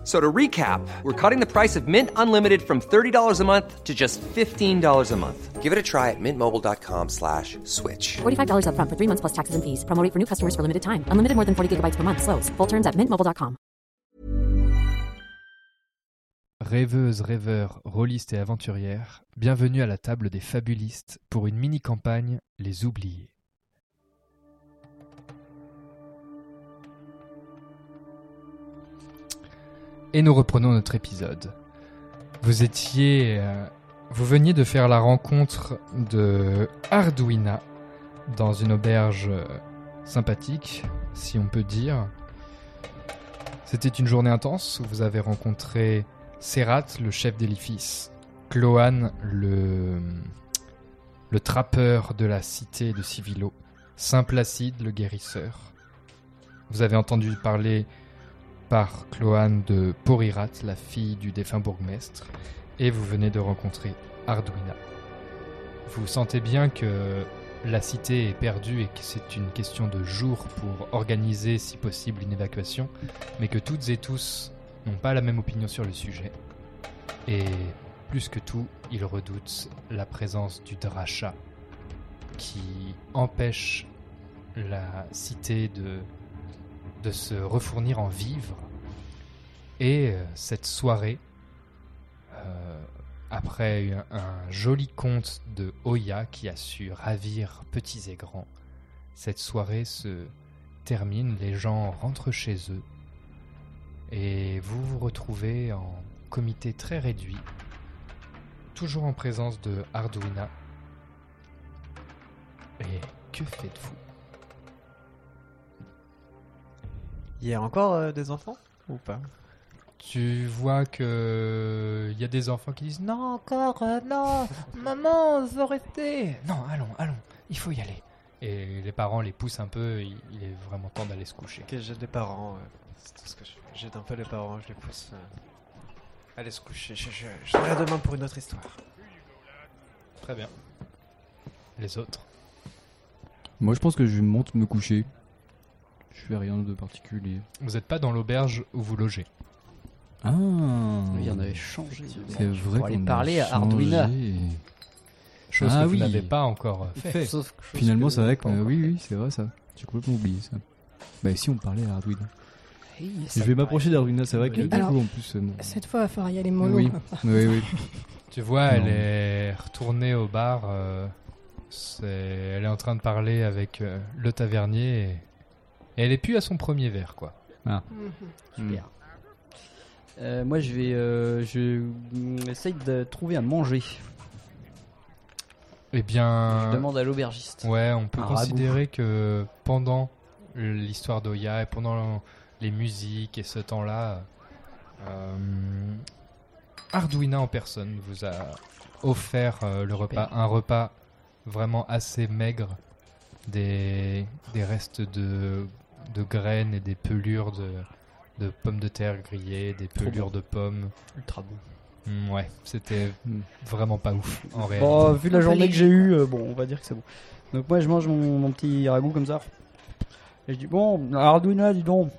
F- So to recap, we're cutting the price of Mint Unlimited from $30 a month to just $15 a month. Give it a try at mintmobile.com slash switch. $45 upfront for three months plus taxes and fees. Promo for new customers for limited time. Unlimited more than 40 gigabytes per month. Slows. Full terms at mintmobile.com. Rêveuses, rêveurs, rôlistes et aventurières, bienvenue à la table des fabulistes pour une mini-campagne Les Oubliés. Et nous reprenons notre épisode. Vous étiez... euh, vous veniez de faire la rencontre de Arduina dans une auberge euh, sympathique, si on peut dire. C'était une journée intense où vous avez rencontré Serrat, le chef d'édifice, Cloan, le, le trappeur de la cité de Civilo, Saint Placide, le guérisseur. Vous avez entendu parler par Cloan de Porirat, la fille du défunt bourgmestre, et vous venez de rencontrer Arduina. Vous sentez bien que la cité est perdue et que c'est une question de jours pour organiser, si possible, une évacuation, mais que toutes et tous n'ont pas la même opinion sur le sujet. Et plus que tout, ils redoutent la présence du Dracha qui empêche la cité de, de se refournir en vivres. Et euh, cette soirée, euh, après un, un joli conte de Oya qui a su ravir petits et grands, cette soirée se termine, les gens rentrent chez eux et vous vous retrouvez en comité très réduit, toujours en présence de Arduina. Et que faites-vous? Il y a encore euh, des enfants ou pas? Tu vois que il y a des enfants qui disent non encore euh, non maman veux rester non allons allons il faut y aller et les parents les poussent un peu il, il est vraiment temps d'aller se coucher Ok, j'ai des parents. euh, c'est tout ce que. J'aide un peu les parents, je les pousse. euh, Allez se coucher. Je, je, je reviens demain pour une autre histoire. très bien les autres? Moi, je pense que je monte me coucher. Je fais rien de particulier. vous n'êtes pas dans l'auberge où vous logez Ah Il y en avait changé. C'est vrai aller qu'on a parler à changé. Arduina. chose Ah que vous oui. n'avez pas encore fait. Sauf que- Finalement, c'est vrai que euh, oui, oui, c'est vrai ça. J'ai complètement oublié ça. Bah si on parlait à Arduino. Hey, Je vais m'approcher d'Arduino, c'est vrai que du Alors, coup en plus. euh, non. Cette fois, il va falloir y aller mollo. Oui, oui, oui. Tu vois, elle Non. est retournée au bar. euh, c'est- elle est en train de parler avec euh, le tavernier. Et elle est plus à son premier verre, quoi. Mhm. Super. Euh, moi, je vais, euh, je mm, essaye de trouver à manger. Eh bien, Je demande à l'aubergiste. ouais, on peut Un considérer que pendant l'histoire d'Oya et pendant les musiques et ce temps-là, euh, Arduina en personne vous a offert euh, le repas, un repas vraiment assez maigre, des, des restes de, de graines et des pelures de, de pommes de terre grillées, des pelures de pommes. Ultra bon. Mm, ouais, c'était Mm. vraiment pas ouf en réalité. Bon, vu la journée que j'ai eue, euh, bon, on va dire que c'est bon. Donc moi, je mange mon, mon petit ragoût comme ça. Et je dis, bon, Arduino, dis donc,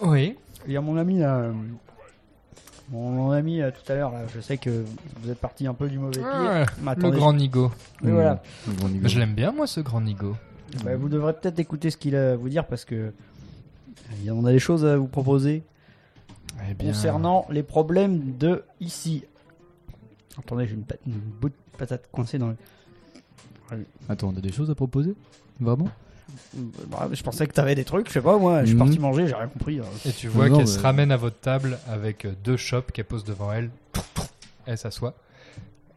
Oui. il y a mon ami là, euh, Mon ami euh, tout à l'heure, là, je sais que vous êtes parti un peu du mauvais pied. Ah, le grand Nigo. Oui, voilà. Le grand niveau. Je l'aime bien, moi, ce grand Nigo. Bah, vous devrez peut-être écouter ce qu'il a à vous dire parce que on a des choses à vous proposer Eh bien, concernant les problèmes de ici. Attendez, j'ai une, pat- une bout de patate coincée dans le. Attends, on a des choses à proposer? Vraiment? Bah, je pensais que t'avais des trucs, je sais pas moi. Je suis Mhm. parti manger, j'ai rien compris. hein. Et tu vois Non, qu'elle mais- se ramène à votre table avec euh, deux chopes qu'elle pose devant elle. Elle s'assoit.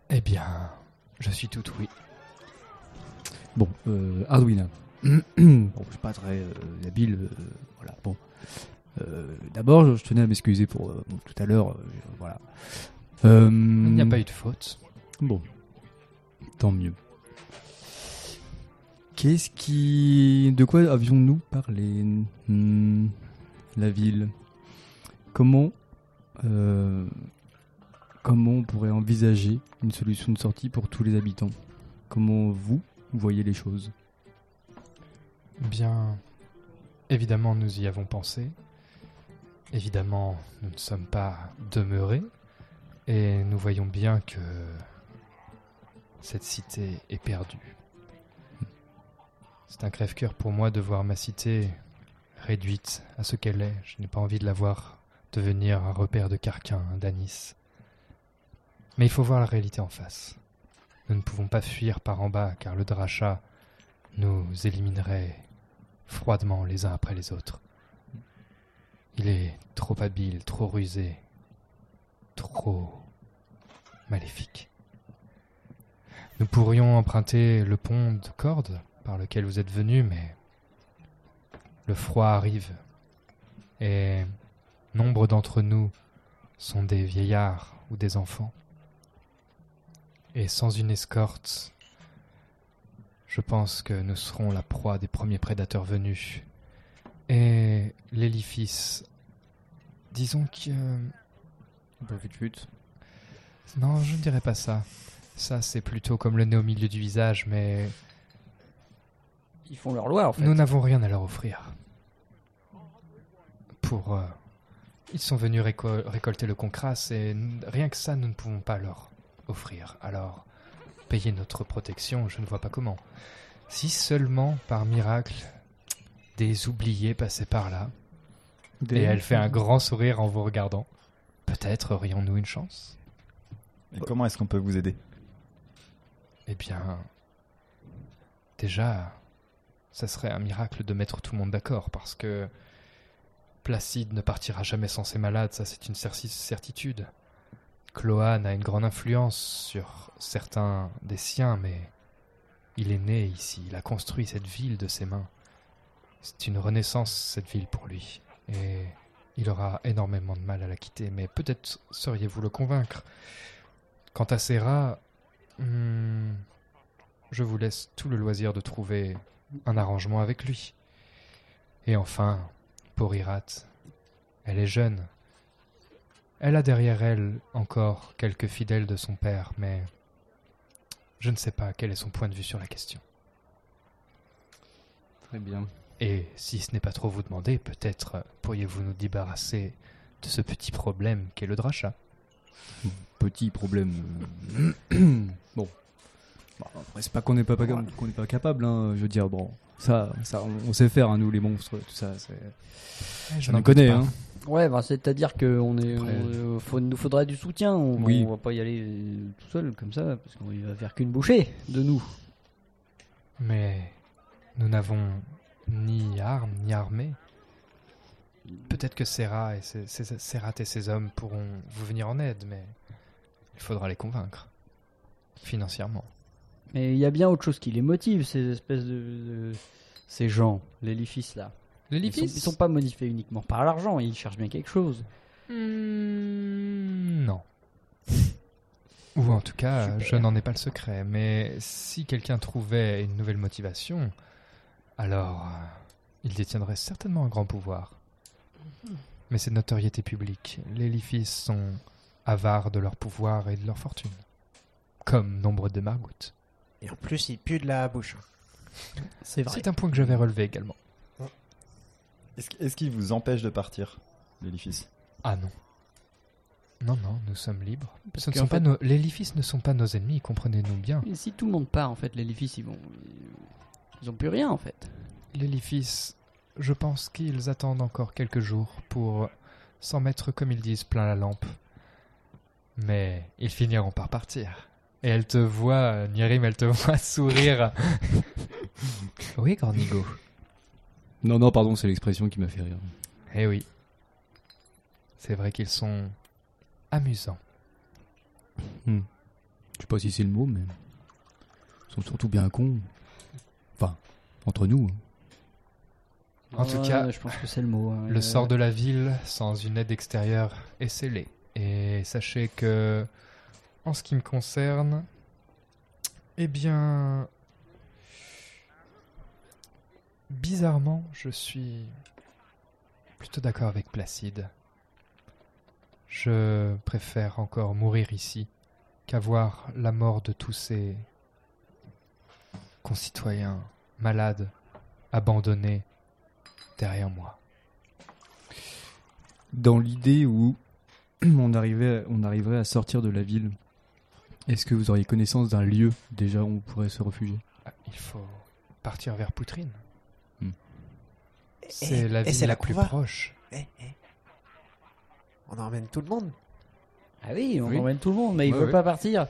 Eh bien, je suis tout oui. Bon, euh, Arduina. bon, je suis pas très euh, habile. euh, voilà, bon. Euh, D'abord, je- tenais à m'excuser pour bon, tout à l'heure. voilà. Il n'y a pas eu de faute. Bon, tant mieux. Qu'est-ce qui. De quoi avions-nous parlé Hmm, La ville? Comment. euh, comment on pourrait envisager une solution de sortie pour tous les habitants? Comment vous voyez les choses Bien, évidemment, nous y avons pensé. Évidemment, nous ne sommes pas demeurés. Et nous voyons bien que cette cité est perdue. C'est un crève-cœur pour moi de voir ma cité réduite à ce qu'elle est. Je n'ai pas envie de la voir devenir un repère de carquins, d'anis. Mais il faut voir la réalité en face. Nous ne pouvons pas fuir par en bas car le dracha nous éliminerait froidement les uns après les autres. Il est trop habile, trop rusé, trop maléfique. Nous pourrions emprunter le pont de corde par lequel vous êtes venu, mais le froid arrive et nombre d'entre nous sont des vieillards ou des enfants. Et sans une escorte, je pense que nous serons la proie des premiers prédateurs venus. Et l'édifice, disons que... Fut Non, je ne dirais pas ça. Ça, c'est plutôt comme le nez au milieu du visage, mais Ils font leur loi en fait. nous n'avons rien à leur offrir. Pour... euh, ils sont venus réco- récolter le concrasse et rien que ça, nous ne pouvons pas leur offrir. Alors, payer notre protection, je ne vois pas comment. Si seulement, par miracle, des oubliés passaient par là, et elle fait un grand sourire en vous regardant, peut-être aurions-nous une chance? Et comment est-ce qu'on peut vous aider? Eh bien, déjà, ça serait un miracle de mettre tout le monde d'accord, parce que Placide ne partira jamais sans ses malades, ça c'est une certi- certitude. Cloane a une grande influence sur certains des siens, mais il est né ici, il a construit cette ville de ses mains. C'est une renaissance, cette ville, pour lui, et il aura énormément de mal à la quitter, mais peut-être sauriez-vous le convaincre. Quant à Serra, Hmm, je vous laisse tout le loisir de trouver un arrangement avec lui. Et enfin, pour Irat, elle est jeune. Elle a derrière elle encore quelques fidèles de son père, mais je ne sais pas quel est son point de vue sur la question. Très bien. Et si ce n'est pas trop vous demander, peut-être pourriez-vous nous débarrasser de ce petit problème qu'est le dracha. Petit problème. bon. Bah, après, c'est pas qu'on n'est pas, pas- qu'on n'est pas capable, hein. je veux dire, bon, ça, ça on sait faire, hein, nous, les monstres, tout ça, c'est... Je On en n'en connaît, doute pas. hein. Ouais, bah, c'est-à-dire qu'on est, Après- on- euh, faut, nous faudrait du soutien. On, Oui. on va pas y aller euh, tout seul comme ça parce qu'il va faire qu'une bouchée de nous. Mais nous n'avons ni armes ni armée. Peut-être que Serra et ses, ses- Serrat et ses hommes pourront vous venir en aide, mais il faudra les convaincre. Financièrement. Mais il y a bien autre chose qui les motive, ces espèces de, de- ces gens, les lifis là. Ils sont, ils sont pas motivés uniquement par l'argent, ils cherchent bien quelque chose. Hmm, non. Ou en tout cas, Super. je n'en ai pas le secret. Mais si quelqu'un trouvait une nouvelle motivation, alors euh, il détiendrait certainement un grand pouvoir. Mais c'est de notoriété publique. Les Lifis sont avares de leur pouvoir et de leur fortune. Comme nombre de Margout. Et en plus, il pue de la bouche. C'est vrai. C'est un point que j'avais relevé également. Est-ce est-ce qu'il vous empêche de partir, l'édifice? Ah non. Non, non, nous sommes libres. Ce ne sont pas nos... Les Lifis ne sont pas nos ennemis, comprenez-nous bien. Et si tout le monde part, en fait, les Lifis, ils vont. Ils ont plus rien, en fait. Les Lifis, je pense qu'ils attendent encore quelques jours pour s'en mettre, comme ils disent, plein la lampe. Mais ils finiront par partir. Et elle te voit, Nirim, elle te voit sourire. oui, Cornigo. Non, non, pardon, c'est l'expression qui m'a fait rire. Eh oui. C'est vrai qu'ils sont amusants. Hmm. Je sais pas si c'est le mot, mais. Ils sont surtout bien cons. Enfin, entre nous. Hein. En tout cas, je pense que c'est le mot. hein. Le sort de la ville, sans une aide extérieure, est scellé. Et sachez que, en ce qui me concerne, eh bien, bizarrement, je suis plutôt d'accord avec Placide. Je préfère encore mourir ici qu'avoir la mort de tous ces concitoyens malades, abandonnés derrière moi. Dans l'idée où on, arrivait, on arriverait à sortir de la ville, est-ce que vous auriez connaissance d'un lieu déjà où on pourrait se réfugier? Ah, Il faut partir vers Poutrine. C'est Et- la ville plus proche. Eh, eh. On emmène tout le monde. Ah oui, on Oui. emmène tout le monde, mais il Ouais, veut ouais. pas partir.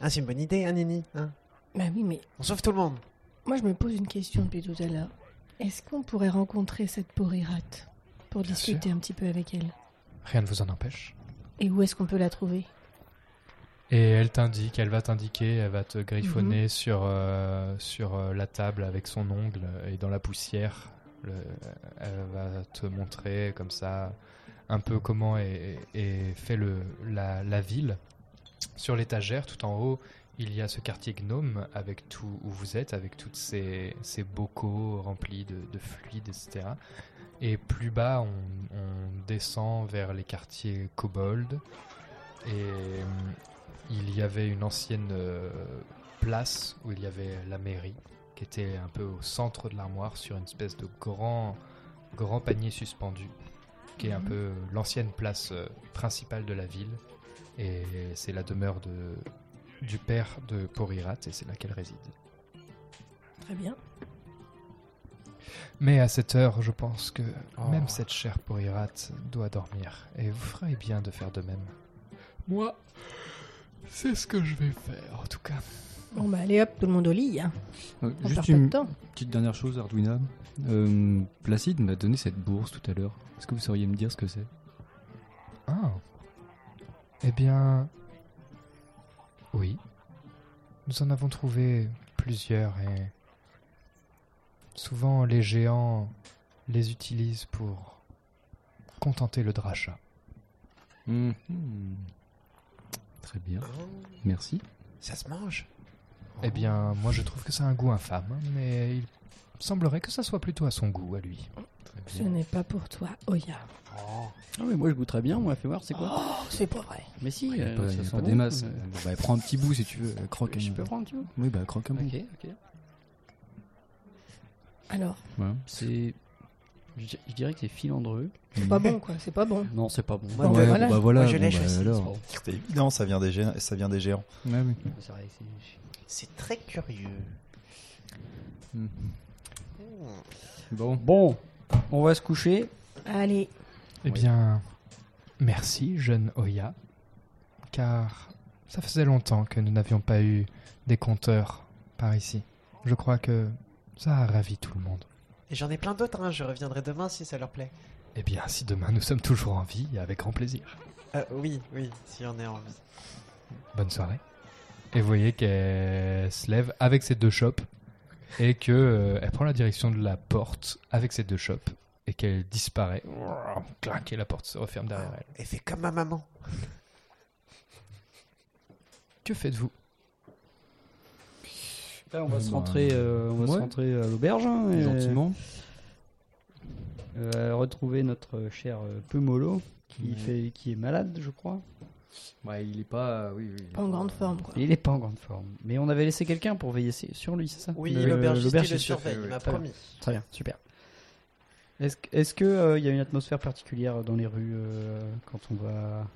Ah, c'est une bonne idée, hein, Nini hein Bah oui, mais On sauve tout le monde. moi je me pose une question depuis tout à l'heure. Est-ce qu'on pourrait rencontrer cette Porirate pour Bien discuter un petit peu avec elle? Rien ne vous en empêche. Et où est-ce qu'on peut la trouver? Et elle t'indique, elle va t'indiquer, elle va te griffonner Mhm. sur, euh, sur euh, la table avec son ongle et dans la poussière. Le- elle va te montrer comme ça un peu comment est, fait le, la, ville. Sur l'étagère, tout en haut, il y a ce quartier gnome avec tout où vous êtes, avec tous ces, ces bocaux remplis de, de fluides, etc. Et plus bas, on, on descend vers les quartiers kobold. Et euh, il y avait une ancienne euh, place où il y avait la mairie, qui était un peu au centre de l'armoire, sur une espèce de grand, grand panier suspendu, qui est un Mhm. peu l'ancienne place euh, principale de la ville. Et c'est la demeure de, du père de Porirat, et c'est là qu'elle réside. Très bien. Mais à cette heure, je pense que Oh. même cette chère Porirat doit dormir, et vous ferez bien de faire de même. Moi, c'est ce que je vais faire, en tout cas. Bon bah allez hop, tout le monde au lit. hein. Euh, Juste de une temps. petite dernière chose, Arduina. Euh, Placide m'a donné cette bourse tout à l'heure. Est-ce que vous sauriez me dire ce que c'est? Ah. Eh bien. Oui. Nous en avons trouvé plusieurs et. Souvent, les géants les utilisent pour contenter le drachat. Mhm. Très bien. Merci. Ça se mange? Eh bien, moi je trouve que ça a un goût infâme, hein, mais il semblerait que ça soit plutôt à son goût, à lui. Ce n'est pas pour toi, Oya. Ah mais moi je goûterais bien, moi, fais voir, c'est quoi? Oh, c'est pas vrai. Mais si, a euh, pas, ça sent pas bon. des masses. Euh, bah, prends un petit bout si tu veux. Croque un Je peux prendre, tu veux? Oui, bah croque un bout. Ok, ok. Alors, Voilà. C'est. Je je dirais que c'est filandreux. c'est pas bon quoi, c'est pas bon. Non, c'est pas bon. Bon, Ouais, voilà. bah voilà. Moi, je bon, lèche bah, aussi. alors. C'était évident, ça vient des, gé- ça vient des géants. Ouais, oui. C'est vrai, c'est- C'est très curieux. Hmm. Bon. Bon, on va se coucher. Allez, Eh bien, merci, jeune Oya, car ça faisait longtemps que nous n'avions pas eu des compteurs par ici. Je crois que ça a ravi tout le monde. Et j'en ai plein d'autres, hein. je reviendrai demain si ça leur plaît. Eh bien, si demain nous sommes toujours en vie, avec grand plaisir. Euh, oui, oui, si on est envie. Bonne soirée. Et vous voyez qu'elle se lève avec ses deux chopes et que euh, elle prend la direction de la porte avec ses deux chopes et qu'elle disparaît. Clac, et la porte se referme derrière elle. Et fais comme ma maman. Que faites-vous? Là, on va Euh, se bah, rentrer, euh, on va se ouais. rentrer à l'auberge. hein, et, Gentiment. euh, retrouver notre cher euh, Pemolo qui, Ouais. fait, qui est malade, je crois. Ouais, il est pas. Oui, oui. il est pas en grande forme quoi. Il est pas en grande forme. Mais on avait laissé quelqu'un pour veiller sur lui, c'est ça Oui, l'aubergiste, il le surveille, il m'a Très bien. promis. Très bien, super. Est-ce que euh, y a une atmosphère particulière dans les rues euh, quand on va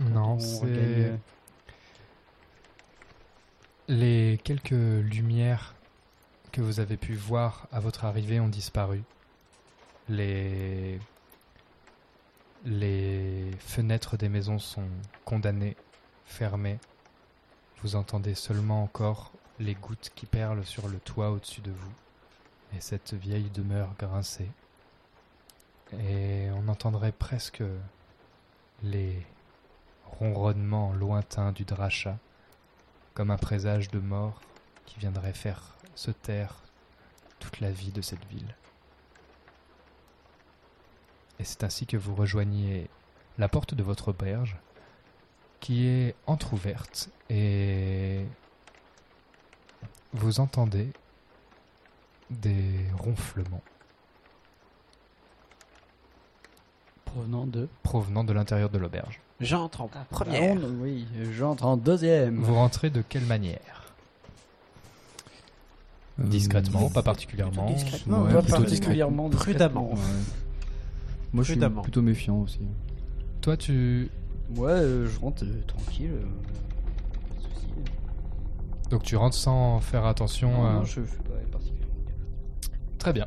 Non, On c'est les quelques lumières que vous avez pu voir à votre arrivée ont disparu. Les les fenêtres des maisons sont condamnées, fermées. Vous entendez seulement encore les gouttes qui perlent sur le toit au-dessus de vous et cette vieille demeure grincer. Et on entendrait presque les ronronnements lointains du dracha, comme un présage de mort qui viendrait faire se taire toute la vie de cette ville. Et c'est ainsi que vous rejoignez la porte de votre auberge, qui est entr'ouverte, et vous entendez des ronflements Provenant de. provenant de l'intérieur de l'auberge. J'entre en Ah, première. oui, j'entre en deuxième. Vous rentrez de quelle manière? Euh, Discrètement, pas particulièrement. Plutôt discrètement, Ouais, pas plutôt particulièrement Prudemment. Ouais. Moi, je suis plutôt méfiant aussi. Toi, tu Ouais, euh, je rentre euh, tranquille. euh, pas de soucis. donc tu rentres sans faire attention. Non, à- non, je fais pas particulièrement. Très bien.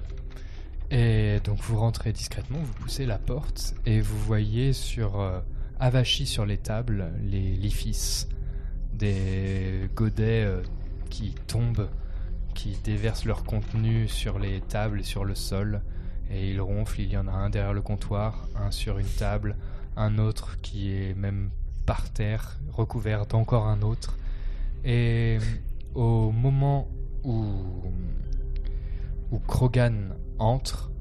Et donc vous rentrez discrètement, vous poussez la porte et vous voyez sur euh, avachis sur les tables les lifis, des godets euh, qui tombent, qui déversent leur contenu sur les tables et sur le sol et ils ronflent. Il y en a un derrière le comptoir, un sur une table, un autre qui est même par terre, recouvert d'encore un autre. Et au moment où Krogan entre,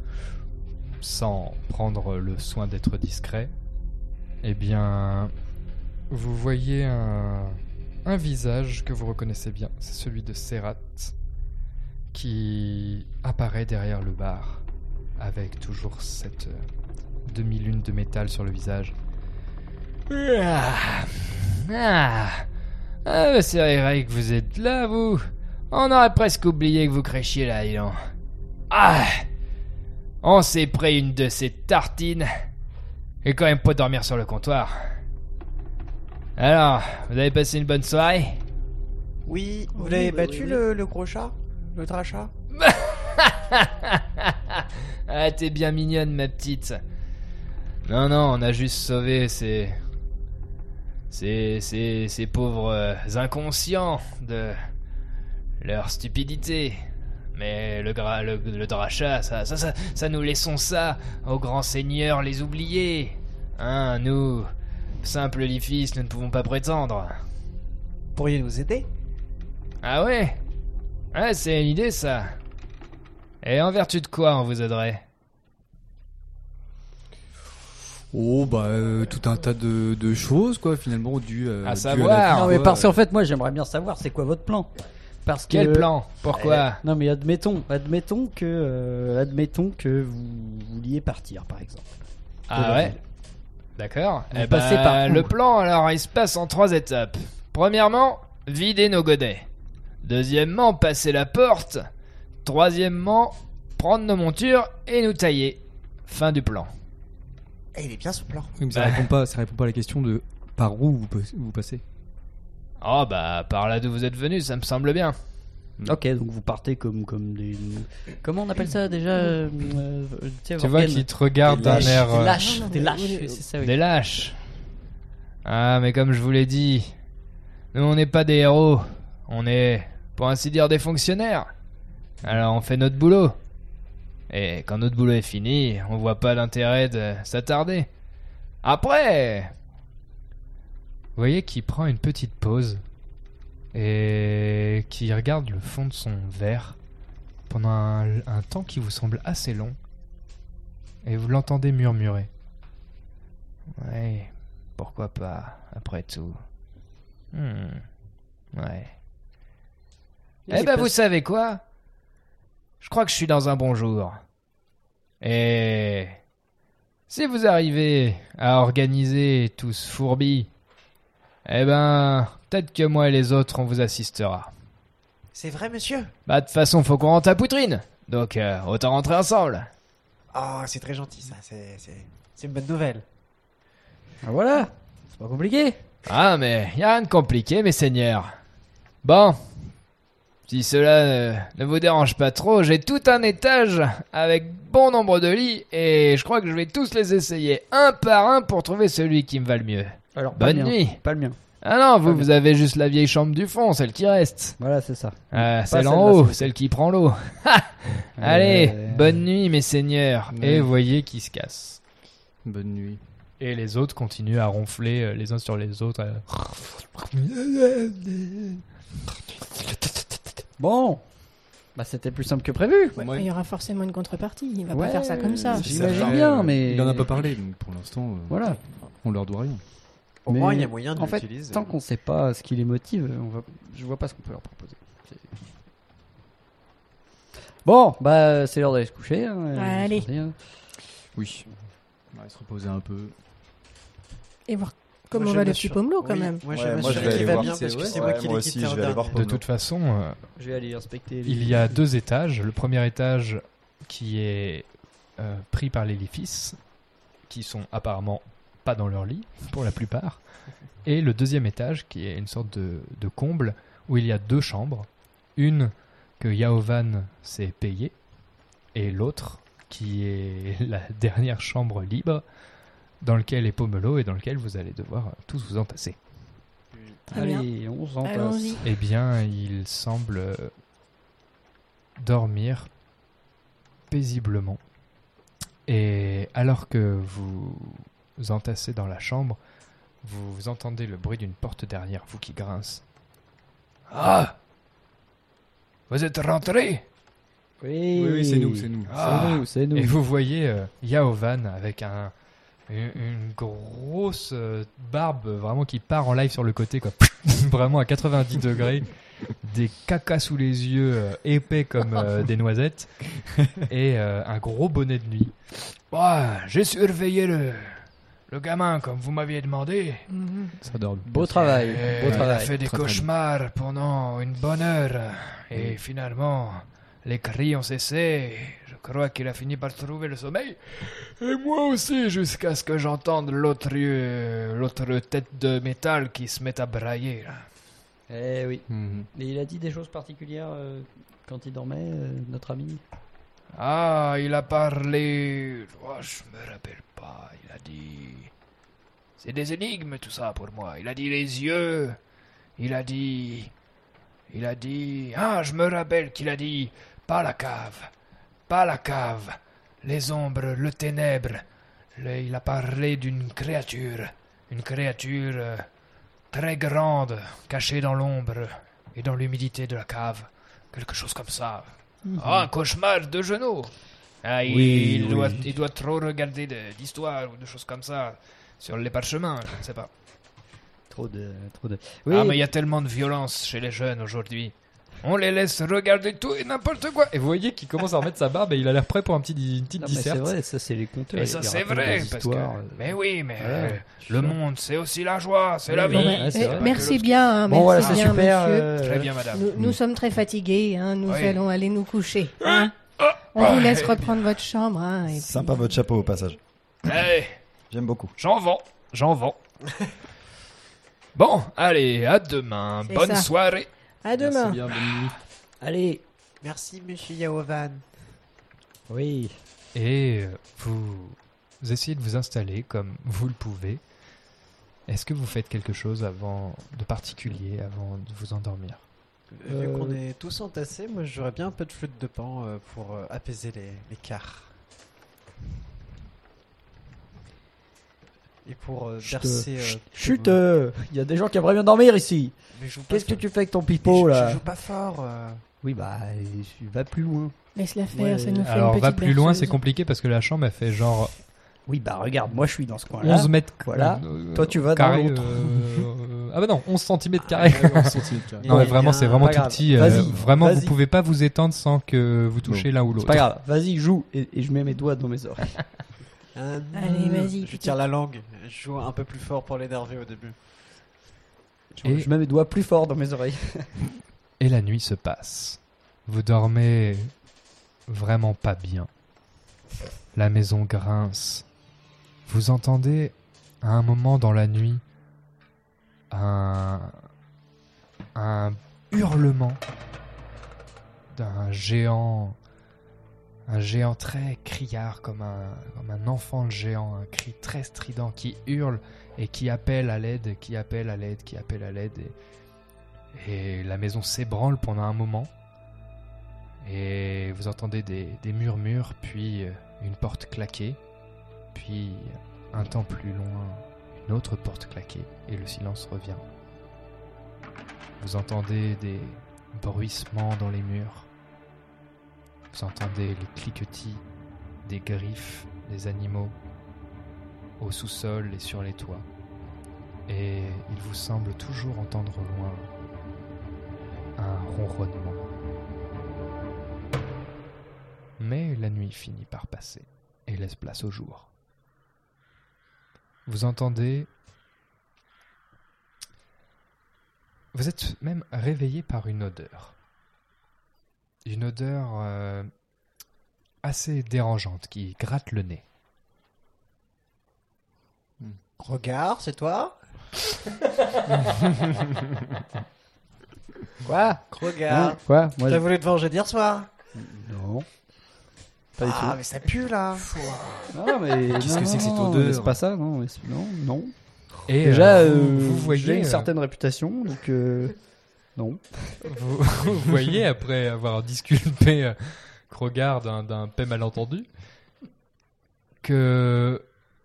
sans prendre le soin d'être discret, eh bien, vous voyez un, un visage que vous reconnaissez bien. C'est celui de Serat, qui apparaît derrière le bar, avec toujours cette euh, demi-lune de métal sur le visage. Ah, ah, ah, c'est vrai que vous êtes là, vous. On aurait presque oublié que vous créchiez là, donc. Ah On s'est pris une de ces tartines. Et quand même pas dormir sur le comptoir. Alors, vous avez passé une bonne soirée? Oui, vous Oui, l'avez bah battu oui, oui. Le, le gros chat Le drachat Ah, t'es bien mignonne, ma petite. Non, non, on a juste sauvé ces. ces. ces, ces pauvres euh, inconscients de. leur stupidité. Mais le, gra, le, le drachat, ça, ça, ça, ça, nous laissons ça aux grands seigneurs les oubliés. Hein, nous, simples lifis, nous ne pouvons pas prétendre. Pourriez nous aider? Ah ouais? Ouais, c'est une idée ça. Et en vertu de quoi on vous aiderait? Oh, bah, euh, tout un tas de, de choses, quoi, finalement, dû, euh, À savoir. non, mais parce qu'en fait, moi, j'aimerais bien savoir c'est quoi votre plan? Parce que. Quel plan? Pourquoi? Euh, Non, mais admettons, admettons que, euh, admettons que vous vouliez partir, par exemple. Ah ouais? D'accord. Eh ben, par où le plan, alors, il se passe en trois étapes. Premièrement, vider nos godets. Deuxièmement, passer la porte. Troisièmement, prendre nos montures et nous tailler. Fin du plan. Eh, Il est bien ce plan. Oui, mais ça répond pas, ça répond pas à la question de par où vous, pas- vous passez. Oh bah, par là d'où vous êtes venus, ça me semble bien. Ok, donc vous partez comme, comme des. Comment on appelle ça déjà euh, euh, Tu vois qu'il te regarde d'un air... lâches, des lâches, oui, oui. c'est ça, oui. Des lâches. Ah, mais comme je vous l'ai dit, nous on n'est pas des héros. On est, pour ainsi dire, des fonctionnaires. Alors on fait notre boulot. Et quand notre boulot est fini, on voit pas l'intérêt de s'attarder. Après, vous voyez qu'il prend une petite pause et qui regarde le fond de son verre pendant un, un temps qui vous semble assez long. Et vous l'entendez murmurer. Ouais, pourquoi pas, après tout. Hmm, ouais. Eh ben, vous savez quoi? Je crois que je suis dans un bon jour. Et si vous arrivez à organiser tout ce fourbi, eh ben, peut-être que moi et les autres, on vous assistera. C'est vrai, monsieur? Bah, de toute façon, faut qu'on rentre à Poutrine. Donc, euh, autant rentrer ensemble. Oh, c'est très gentil, ça. C'est c'est- c'est une bonne nouvelle. Ah, voilà C'est pas compliqué. Ah, mais y a rien de compliqué, mes seigneurs. Bon, si cela euh, ne vous dérange pas trop, j'ai tout un étage avec bon nombre de lits et je crois que je vais tous les essayer un par un pour trouver celui qui me va le mieux. Alors, pas Bonne le mien. nuit. Pas le mien. Ah non, vous, vous avez juste la vieille chambre du fond, celle qui reste. Voilà, c'est ça. Ah, celle en haut, celle qui prend l'eau. Allez, Euh, bonne nuit, mes seigneurs. Et vous voyez qui se casse. Bonne nuit. Et les autres continuent à ronfler euh, les uns sur les autres. euh. Bon. Bah, c'était plus simple que prévu. Ouais, Ouais. Il y aura forcément une contrepartie. Il va Ouais, pas faire ça comme ça. j'imagine bien, mais- Il en a pas parlé, donc pour l'instant, euh, Voilà. on leur doit rien. Au Mais moins, il y a moyen de En fait, tant qu'on sait pas ce qui les motive, on va... je vois pas ce qu'on peut leur proposer. Bon, bah, c'est l'heure d'aller se coucher. hein, Allez. Oui. On va se reposer un peu. Et voir Moi, comment je va le petit pommelot quand Oui, même. Moi, je Ouais, vais moi, je m'assurer vais qu'il aller va voir. bien parce que Ouais, c'est moi qui moi l'ai aussi, quitté je en vais aller voir. De toute façon, euh, Je vais aller inspecter. les- il y a deux étages. Le premier étage qui est euh, pris par les Lifis, qui sont apparemment pas dans leur lit, pour la plupart. Et le deuxième étage qui est une sorte de, de comble où il y a deux chambres. Une que Yaovan s'est payée et l'autre qui est la dernière chambre libre dans lequel est Pomelo et dans lequel vous allez devoir euh, tous vous entasser. Allez, on s'en passe. Allons-y. Eh bien, il semble euh, dormir paisiblement. Et alors que vous vous entassez dans la chambre, vous entendez le bruit d'une porte derrière vous qui grince. Ah Vous êtes rentré Oui, Oui, oui, c'est nous, c'est nous. Ah. C'est nous, c'est nous. Et vous voyez euh, Yaovan avec un, une, une grosse euh, barbe vraiment qui part en live sur le côté, quoi. vraiment à 90 degrés, des cacas sous les yeux euh, épais comme euh, des noisettes, et euh, un gros bonnet de nuit. Ouais, j'ai surveillé le, le gamin comme vous m'aviez demandé. Mhm. Ça dort. Beau travail, beau il a travail. fait des cauchemars pendant une bonne heure. Et finalement, les cris ont cessé. Je crois qu'il a fini par trouver le sommeil. Et moi aussi, jusqu'à ce que j'entende l'autre euh, l'autre tête de métal qui se met à brailler. là. Eh oui. Mhm. Et il a dit des choses particulières euh, quand il dormait, euh, notre ami? Ah, il a parlé. Oh, je me rappelle pas. Il a dit. C'est des énigmes tout ça pour moi. Il a dit les yeux. Il a dit. Il a dit. Ah, je me rappelle qu'il a dit. Pas la cave. Pas la cave. Les ombres, le ténèbre. Le- il a parlé d'une créature. Une créature euh, très grande, cachée dans l'ombre et dans l'humidité de la cave. Quelque chose comme ça. Ah, un cauchemar de genoux. Ah, il, Oui, il oui. doit, il doit trop regarder de- d'histoires ou de choses comme ça sur les parchemins, je ne sais pas. Trop de, trop de. Ah, mais il y a tellement de violence chez les jeunes aujourd'hui. On les laisse regarder tout et n'importe quoi. Et vous voyez qu'il commence à remettre sa barbe et il a l'air prêt pour un petit, une petite Non, mais c'est vrai, ça c'est les conteurs. Et ça c'est vrai, parce que... euh, Mais oui, mais voilà. euh, le monde c'est aussi la joie, c'est la vie. ouais, c'est Eh, vrai. merci bien, hein, Bon, merci voilà, bien, super. monsieur. euh, Très bien, madame. Nous, nous sommes très fatigués, hein, nous Oui. allons aller nous coucher. hein. On vous laisse reprendre votre chambre. hein, et puis- Sympa votre chapeau au passage. Allez, J'aime beaucoup. j'en vends, j'en vends. bon, allez, à demain. Bonne ça. soirée. À demain. Merci bien, bonne nuit. Allez. Merci, monsieur Yaovan. Oui. Et euh, vous essayez de vous installer comme vous le pouvez. Est-ce que vous faites quelque chose avant de particulier avant de vous endormir? Vu Euh, qu'on est tous entassés, moi j'aurais bien un peu de flûte de pan euh, pour euh, apaiser les, les quarts. Et pour euh, Chut, bercer. euh, chut, euh, il y a des gens qui aimeraient bien dormir ici. Mais je joue pas Qu'est-ce que tu fais avec ton pipeau je, là je joue pas fort. euh. Oui, bah, vas plus loin. Laisse-la faire, Ouais, ça nous fait Alors une va plus loin, c'est compliqué parce que la chambre elle fait genre Oui, bah regarde, moi je suis dans ce coin-là. 11 mètres. Voilà. euh, Toi, tu vas dans l'autre. euh, Ah bah non, 11 cm carrés. Non, mais vraiment, c'est vraiment tout petit. euh, Vas-y, vraiment, vous vas-y. pouvez pas vous étendre sans que vous touchez l'un ou C'est l'autre. pas grave, vas-y, joue. Et, et je mets mes doigts dans mes oreilles. Un- Allez, vas-y, Je tire la langue. Je joue un peu plus fort pour l'énerver au début. Je- Je mets mes doigts plus fort dans mes oreilles. Et la nuit se passe. Vous dormez vraiment pas bien. La maison grince. Vous entendez à un moment dans la nuit un, un hurlement d'un géant, un géant très criard, comme un, comme un enfant géant, un cri très strident qui hurle et qui appelle à l'aide, qui appelle à l'aide, qui appelle à l'aide. Et, la maison s'ébranle pendant un moment. Et vous entendez des, des murmures, puis euh, une porte claquer, puis un temps plus loin, une autre porte claquer, et le silence revient. Vous entendez des bruissements dans les murs. Vous entendez les cliquetis des griffes des animaux au sous-sol et sur les toits. Et il vous semble toujours entendre au loin un ronronnement. Mais la nuit finit par passer et laisse place au jour. Vous entendez... Vous êtes même réveillé par une odeur. Une odeur euh, assez dérangeante qui gratte le nez. Regarde, c'est toi? Quoi Regarde. Quoi Moi, T'as je- voulu te venger d'hier soir Non. Pas du Ah, tout. mais ça pue là Non, mais. Qu'est-ce non, que c'est que cette non, odeur mais C'est pas ça, non. mais c'est- non, non. Et Déjà, euh, euh, vous, j'ai voyez, une euh, certaine réputation, donc. euh, non. vous, vous voyez, après avoir disculpé euh, d'un, d'un paix malentendu, que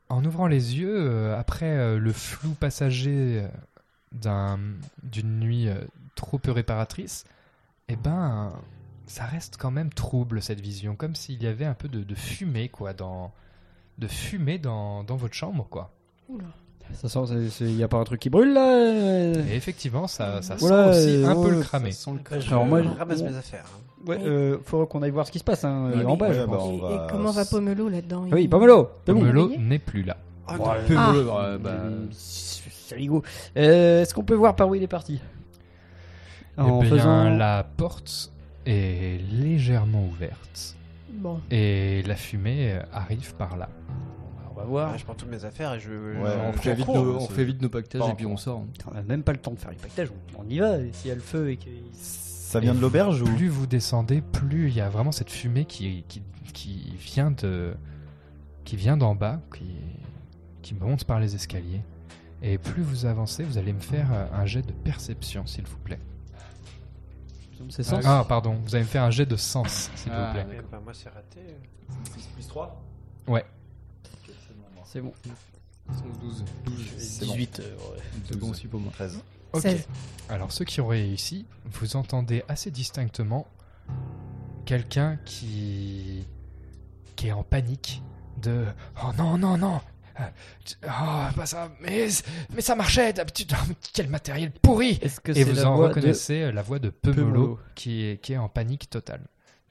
en ouvrant les yeux, euh, après euh, le flou passager euh, d'un, d'une nuit trop peu réparatrice, eh ben, ça reste quand même trouble cette vision, comme s'il y avait un peu de, fumée, quoi, dans, de fumée dans, votre chambre, quoi. Ça sent. Il y a pas un truc qui brûle là euh Et effectivement, ça, ça sent Voilà, aussi euh, un peu ouais, le cramé. Ça sent le Alors moi, je- ramasse bon. mes affaires. hein. Ouais, euh, faudra qu'on aille voir ce qui se passe hein, Mais en oui. bas, je Ouais, bah, Et, va- et comment va Pomelo là-dedans? Ah oui, Pomelo Pomelo n'est plus là. Ah, Ouais. non. Pomelo, Ah. euh, bah, Euh, C'est rigolo. Euh, Est-ce qu'on peut voir par où il est parti? En Eh bien, faisant. la porte est légèrement ouverte Bon. et la fumée arrive par là. On va voir. Je prends toutes mes affaires et je. Ouais, on, je fait vite cours, nos, hein, on c'est- fait vite nos pactages et puis on sort. On a même pas le temps de faire les pactages. On on y va. Et S'il y a le feu et que. Ça vient de l'auberge ou Plus vous descendez, plus il y a vraiment cette fumée qui, qui, qui vient de qui vient d'en bas, qui, qui monte par les escaliers. Et plus vous avancez, vous allez me faire euh, un jet de perception, s'il vous plaît. Ah, pardon, vous allez me faire un jet de sens, s'il Ah, vous plaît. Ben, moi, c'est raté. plus 3 Ouais. C'est bon. 12. 18. euh, ouais. C'est bon aussi pour moi. 13. Ok. 16. Alors, ceux qui ont réussi, vous entendez assez distinctement quelqu'un qui qui est en panique de oh non non non euh, oh pas ça mais mais ça marchait d'habitude oh, quel matériel pourri Est-ce que et vous la en voix de- reconnaissez euh, la voix de Pemolo, Pemolo. qui est qui est en panique totale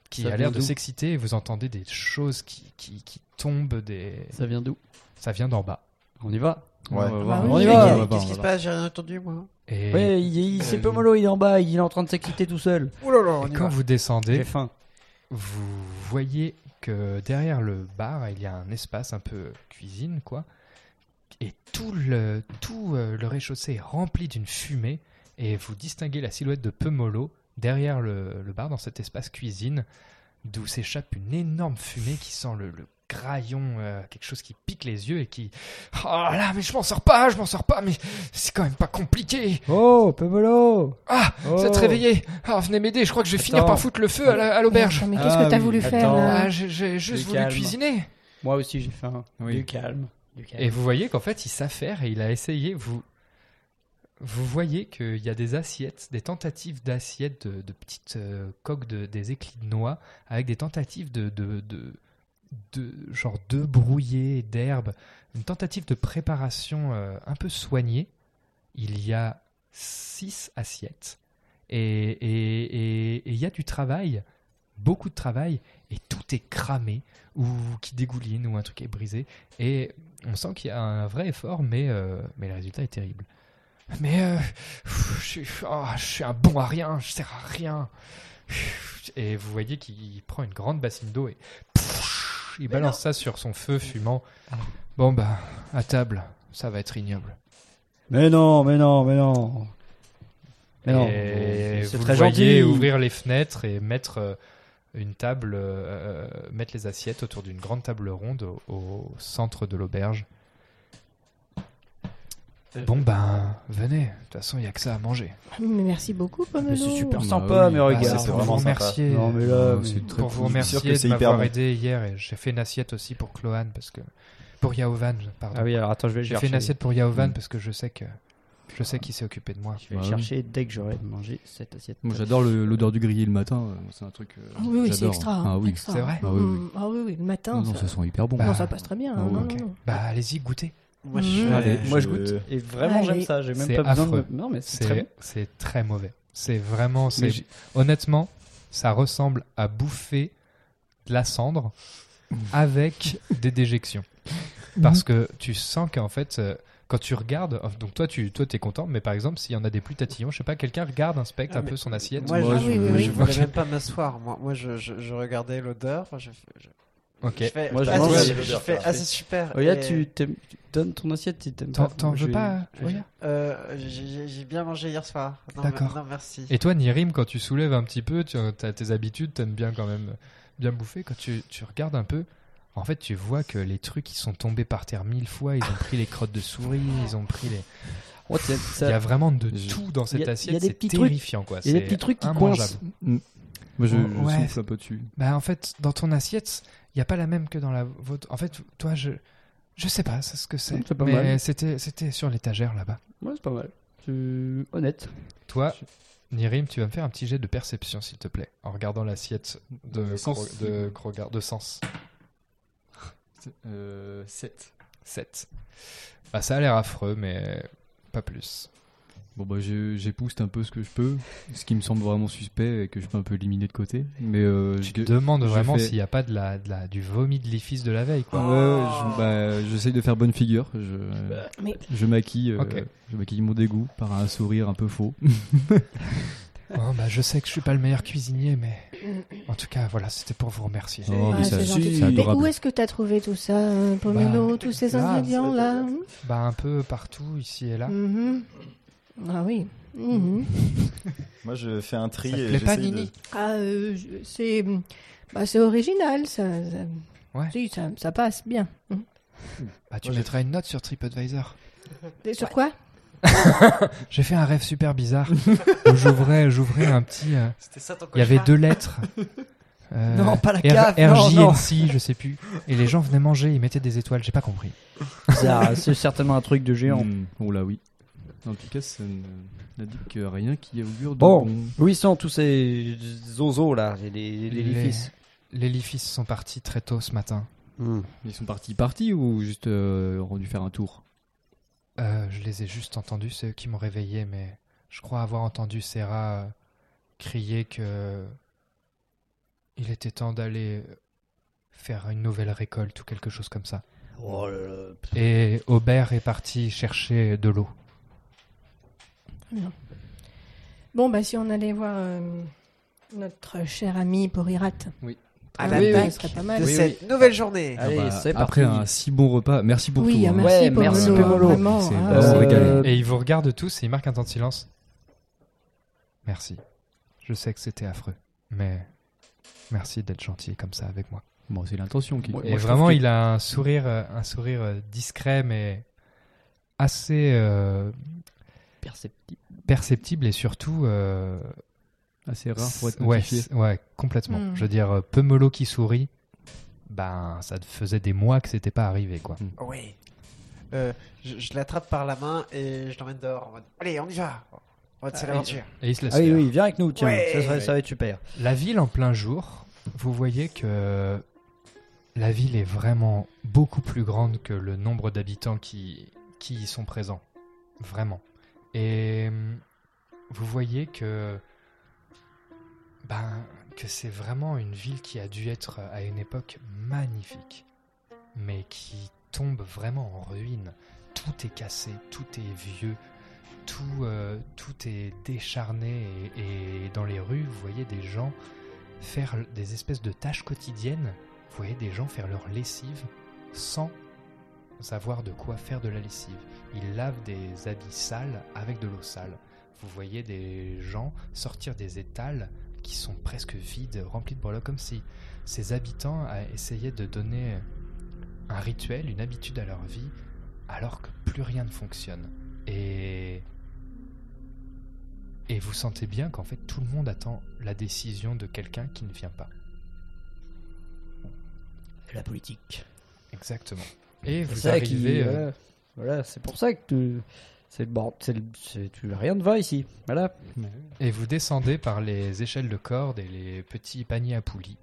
qui Ça a l'air de s'exciter et vous entendez des choses qui, qui, qui tombent des Ça vient d'où? Ça vient d'en bas On y va Ouais. On va voir. Bah On oui. y Mais va. Qu'est-ce qui se passe J'ai rien entendu, moi. et, Ouais, il, il- c'est Euh, Pomolo, il est en bas, il est en train de s'exciter tout seul. Ouh là là, et on quand va. vous descendez vous voyez que derrière le bar, il y a un espace un peu cuisine, quoi. Et tout le, tout euh, le rez-de-chaussée est rempli d'une fumée. Et vous distinguez la silhouette de Pemolo derrière le, le bar, dans cet espace cuisine, d'où s'échappe une énorme fumée qui sent le, le graillon, euh, quelque chose qui pique les yeux et qui. Oh là, mais je m'en sors pas, je m'en sors pas, mais c'est quand même pas compliqué. Oh, Pomolo Ah, oh. vous êtes réveillé. Ah, venez m'aider, je crois que je vais finir par foutre le feu à la- à l'auberge. Attends, mais qu'est-ce Ah que t'as oui, voulu faire attends. là Ah, j'ai- j'ai juste Du voulu calme. cuisiner. Moi aussi j'ai faim. Oui. Du calme. Du calme. Et vous voyez qu'en fait, il s'affaire et il a essayé. Vous, vous voyez qu'il y a des assiettes, des tentatives d'assiettes de, de petites euh, coques, de, des éclis de noix, avec des tentatives de, de, de, de- genre d'œufs brouillés, d'herbes, une tentative de préparation euh, un peu soignée. Il y a six assiettes et il y a du travail, beaucoup de travail, et tout est cramé ou qui dégouline ou un truc est brisé. Et on sent qu'il y a un vrai effort, mais, euh, mais le résultat est terrible. Mais euh, je, oh, je suis un bon à rien, je sers à rien. Et vous voyez qu'il prend une grande bassine d'eau et il balance ça sur son feu fumant. Bon bah, à table, ça va être ignoble. Mais non, mais non, mais non. Mais non, Et c'est vous très le voyez gentil. ouvrir les fenêtres et mettre euh, une table, euh, euh, mettre les assiettes autour d'une grande table ronde au, au centre de l'auberge. Bon ben, venez. De toute façon, il n'y a que ça à manger. Mais merci beaucoup, Pomelo. C'est super Bah sympa, oui. mais Bah, regarde. c'est pour vraiment vous sympa. remercier. Non, mais là, mais- pour vous cool. Remercier de m'avoir bon. aidé hier et j'ai fait une assiette aussi pour Cloan parce que pour Yaovan pardon. Ah oui, alors attends, je vais j'ai fait une assiette pour Yaovan Mm. parce que je sais que je sais qu'il s'est occupé de moi. Je vais Bah oui. chercher dès que j'aurai mangé cette assiette. Moi j'adore le- l'odeur du grillé le matin, euh, c'est un truc. euh, Oui, oui, c'est extra. hein, Ah oui. C'est vrai Ah oui, oui. Mm, Ah oui, oui, le matin. Non, non, ça... ça sent hyper bon. Bah, non, ça passe très bien. ah hein, oui, non, ok. non, non. Bah allez-y, goûtez. Moi, je, Mmh. Allez, Moi, je je- goûte. Et vraiment, j'aime ça. J'ai même pas besoin affreux. de. Non, mais c'est très C'est bon. c'est très mauvais. C'est vraiment honnêtement, ça ressemble à bouffer de la cendre avec des déjections. Parce que tu sens qu'en fait, euh, quand tu regardes, donc toi, tu toi, es content, mais par exemple, s'il y en a des plus tatillons, je sais pas, quelqu'un regarde, inspecte Ah, un peu son assiette. Moi, Moi, je, oui, oui, oui. je voulais même pas m'asseoir. Moi, moi je, je, je regardais l'odeur. Je, fais- je, Ok. je fais, Moi, je ah, mange je fais, ah, c'est super. Regarde, Et, tu, donnes ton assiette si t'aimes T'en pas. t'en veux pas Oya euh, j'ai- bien mangé hier soir. D'accord. Non, merci. Et toi, Nirim, quand tu soulèves un petit peu, tu as tes habitudes, t'aimes bien quand même bien bouffer. Quand tu, tu regardes un peu, en fait, tu vois que les trucs, ils sont tombés par terre mille fois. Ils ont pris les crottes de souris, ils ont pris les. Oh, Il y a vraiment de tout dans cette a- il y a assiette. des C'est petits trucs- terrifiant, quoi. Il y a des petits trucs qui coincent. Moi je, je ouais. souffle un peu dessus. Bah, en fait, dans ton assiette, il n'y a pas la même que dans la vôtre. En fait, toi, je. Je sais pas, c'est ce que c'est. C'est pas Mais mal. c'était c'était sur l'étagère là-bas. Ouais, c'est pas mal. C'est honnête. Toi, Nirim, tu vas me faire un petit jet de perception, s'il te plaît, en regardant l'assiette de, De sens. Cro- de de sens. Euh, 7. 7. Bah, ça a l'air affreux, mais pas plus. Bon bah j'épouste un peu ce que je peux, ce qui me semble vraiment suspect et que je peux un peu éliminer de côté. Mais euh, Tu je- te demandes vraiment fais- s'il n'y a pas de la, de la, du vomi de l'ifis de la veille, Ouais, quoi. ouais, je- bah, j'essaye de faire bonne figure. Je, Mais je maquille, euh, je maquille mon dégoût par un sourire un peu faux. Oh, bah, je sais que je suis pas le meilleur cuisinier, mais en tout cas, voilà, c'était pour vous remercier. Oh, Ah, ça- gentil. c'est Mais où est-ce que t'as trouvé tout ça, euh, Pomelo, Bah, tous ces là, ingrédients là Bah, un peu partout, ici et là. Mhm. Ah oui. Mhm. Moi, je fais un tri Ça et plaît pas, j'essaye de- Nini? Ah, euh, c'est bah, c'est original, ça. ça... Ouais. Si, ça, ça passe bien. Mhm. Bah, tu j'ai- mettras une note sur TripAdvisor. Et Sur quoi? J'ai fait un rêve super bizarre où j'ouvrais, j'ouvrais un petit. euh, C'était ça ton Il y avait deux lettres. Euh, Non, pas la R- cave. RJNC, je sais plus. Et les gens venaient manger, ils mettaient des étoiles, j'ai pas compris. C'est certainement un truc de géant. Hmm, Oh là oui. En tout cas, ça n'indique que rien qui augure de Bon. bon. Où ils sont tous ces zozos là, les, les, les Les- lifices Les Lifis sont partis très tôt ce matin. Hmm. Ils sont partis partis ou juste euh, ont dû faire un tour? Euh, je les ai juste entendus, c'est eux qui m'ont réveillé, mais je crois avoir entendu Serra euh, crier que il était temps d'aller faire une nouvelle récolte ou quelque chose comme ça. Oh là là. Et Aubert est parti chercher de l'eau. Bon, bah si on allait voir euh, notre cher ami Porirat. Oui. À Ah la oui, serait pas mal. de Oui, cette nouvelle journée. Allez, Ah bah, Après un si bon repas, merci pour oui, tout. hein. merci Ouais, merci, vraiment. C'est ah, vraiment euh, régalé. Et ils vous regardent tous et ils marquent un temps de silence. Merci. Je sais que c'était affreux, mais merci d'être gentil comme ça avec moi. Bon, c'est l'intention qui. Et moi, vraiment, il a un sourire, euh, un sourire discret, mais assez euh, Perceptible. Perceptible et surtout euh, assez rare pour être ouais, notifié. ouais, complètement. Hmm. Je veux dire, euh, Pomelo qui sourit, ben, ça faisait des mois que c'était pas arrivé, quoi. Oui. Euh, je je l'attrape par la main et je l'emmène dehors. en mode, Allez, on y va. On va Ah, l'aventure. Et il se laisse Ah oui, oui, viens avec nous, tiens. Ouais. ça, serait- ça va être super. La ville en plein jour, vous voyez que la ville est vraiment beaucoup plus grande que le nombre d'habitants qui, qui y sont présents. Vraiment. Et hum, vous voyez que, ben, que c'est vraiment une ville qui a dû être à une époque magnifique, mais qui tombe vraiment en ruine. Tout est cassé, tout est vieux, tout, euh, est décharné et, et dans les rues, vous voyez des gens faire des espèces de tâches quotidiennes. Vous voyez des gens faire leur lessive sans avoir de quoi faire de la lessive. Ils lavent des habits sales avec de l'eau sale. Vous voyez des gens sortir des étals qui sont presque vides, remplis de breloques, comme si ces habitants essayaient de donner un rituel, une habitude à leur vie, alors que plus rien ne fonctionne. Et et vous sentez bien qu'en fait tout le monde attend la décision de quelqu'un qui ne vient pas. La politique. Exactement. Et vous arrivez. Euh, voilà, c'est pour ça que tu. C'est bon, tu rien ne va ici. Voilà. Et vous descendez par les échelles de corde et les petits paniers à poulies.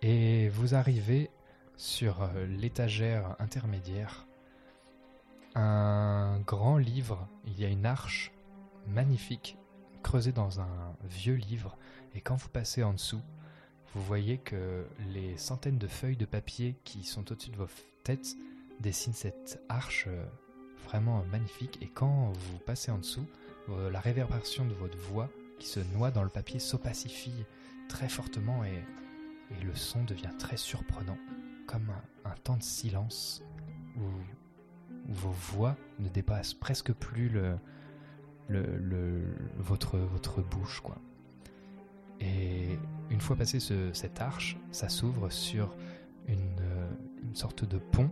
Et vous arrivez sur euh, l'étagère intermédiaire. Un grand livre. Il y a une arche magnifique creusée dans un vieux livre. Et quand vous passez en dessous, vous voyez que les centaines de feuilles de papier qui sont au-dessus de vos têtes dessinent cette arche euh, vraiment magnifique. Et quand vous passez en dessous, euh, la réverbération de votre voix qui se noie dans le papier s'opacifie très fortement et, le son devient très surprenant, comme un, temps de silence où, vos voix ne dépassent presque plus le, votre, votre bouche. quoi. Et une fois passé cette arche, ça s'ouvre sur une, une, sorte de pont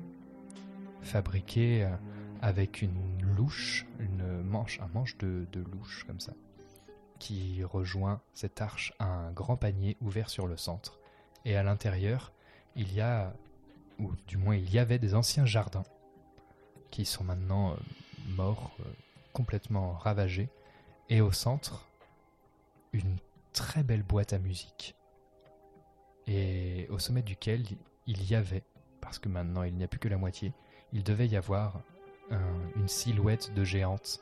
fabriqué euh, avec une louche, une manche, un manche de, louche comme ça, qui rejoint cette arche à un grand panier ouvert sur le centre. Et à l'intérieur, il y a, ou du moins il y avait des anciens jardins qui sont maintenant euh, morts, euh, complètement ravagés. Et au centre, une très belle boîte à musique. Et au sommet duquel il y avait, parce que maintenant il n'y a plus que la moitié, il devait y avoir une silhouette de géante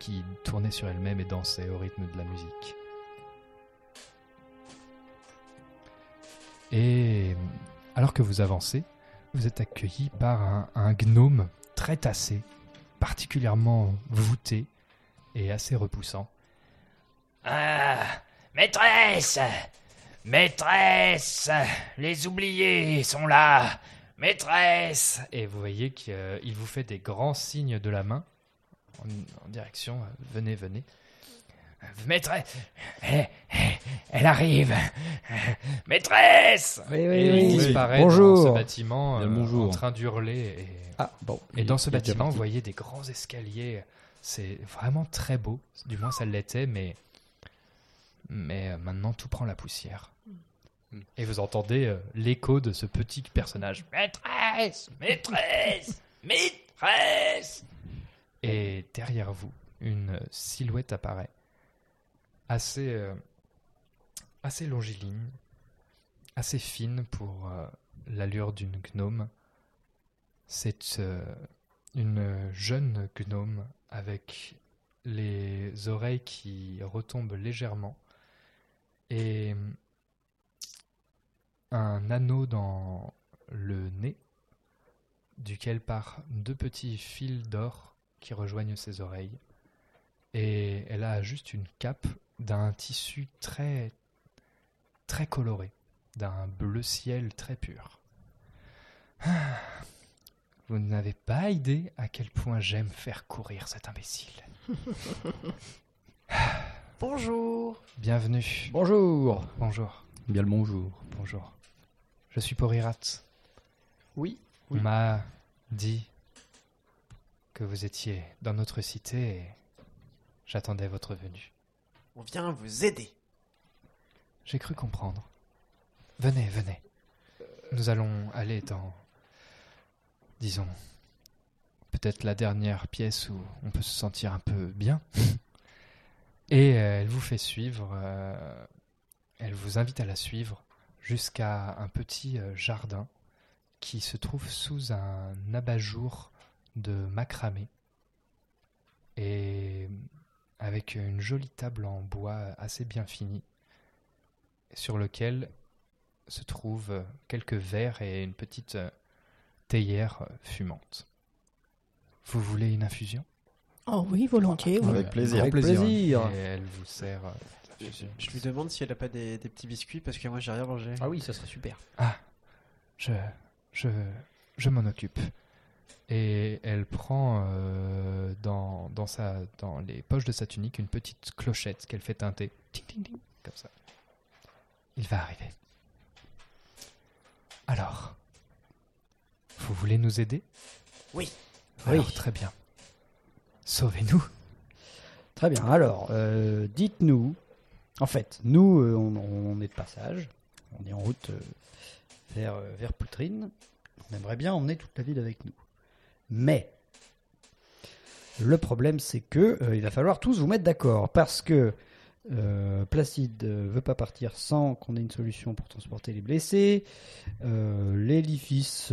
qui tournait sur elle-même et dansait au rythme de la musique. Et alors que vous avancez, vous êtes accueilli par un, un gnome très tassé, particulièrement voûté et assez repoussant. Ah, maîtresse Maîtresse Les oubliés sont là Maîtresse Et vous voyez qu'il vous fait des grands signes de la main en, direction euh, venez, venez. Maîtresse elle, arrive Maîtresse Et il disparaît dans ce bâtiment euh, en train d'hurler. Et, ah, bon, et dans ce bâtiment, vous voyez des grands escaliers. C'est vraiment très beau. Du moins, ça l'était, mais, mais euh, maintenant, tout prend la poussière. Et vous entendez euh, l'écho de ce petit personnage. Maîtresse Maîtresse Maîtresse Et derrière vous, une silhouette apparaît. Assez, euh, assez longiligne, assez fine pour euh, l'allure d'une gnome. C'est une jeune gnome avec les oreilles qui retombent légèrement et un anneau dans le nez, duquel part deux petits fils d'or qui rejoignent ses oreilles. Et elle a juste une cape d'un tissu très très coloré, d'un bleu ciel très pur. Vous n'avez pas idée à quel point j'aime faire courir cet imbécile. Bonjour. Bienvenue. Bonjour. Bonjour. Bien le bonjour. Bonjour. Je suis Porirat. Oui. On m'a dit que vous étiez dans notre cité et j'attendais votre venue. On vient vous aider. J'ai cru comprendre. Venez, venez. Nous allons aller dans, disons, peut-être la dernière pièce où on peut se sentir un peu bien. Et elle vous fait suivre, euh, elle vous invite à la suivre jusqu'à un petit euh, jardin qui se trouve sous un abat-jour de macramé et avec une jolie table en bois assez bien finie sur lequel se trouvent quelques verres et une petite euh, théière fumante. Vous voulez une infusion? Oh oui, volontiers. Avec plaisir. Avec plaisir. Et elle vous sert je, lui demande si elle a pas des, petits biscuits parce que moi j'ai rien mangé. Ah oui, ça serait super. Ah, je, je, je m'en occupe. et elle prend euh, dans, dans, sa, dans les poches de sa tunique une petite clochette qu'elle fait teinter. Ting, ting, ting, comme ça. Il va arriver. Alors, vous voulez nous aider? Oui. Alors, Oui. très bien. Sauvez-nous. Très bien. Alors, euh, dites-nous. En fait, nous, euh, on, est de passage. On est en route euh, vers, euh, vers Poutrine. On aimerait bien emmener toute la ville avec nous. Mais, le problème, c'est que il va falloir tous vous mettre d'accord. Parce que Placide ne veut pas partir sans qu'on ait une solution pour transporter les blessés. Euh, les Lifis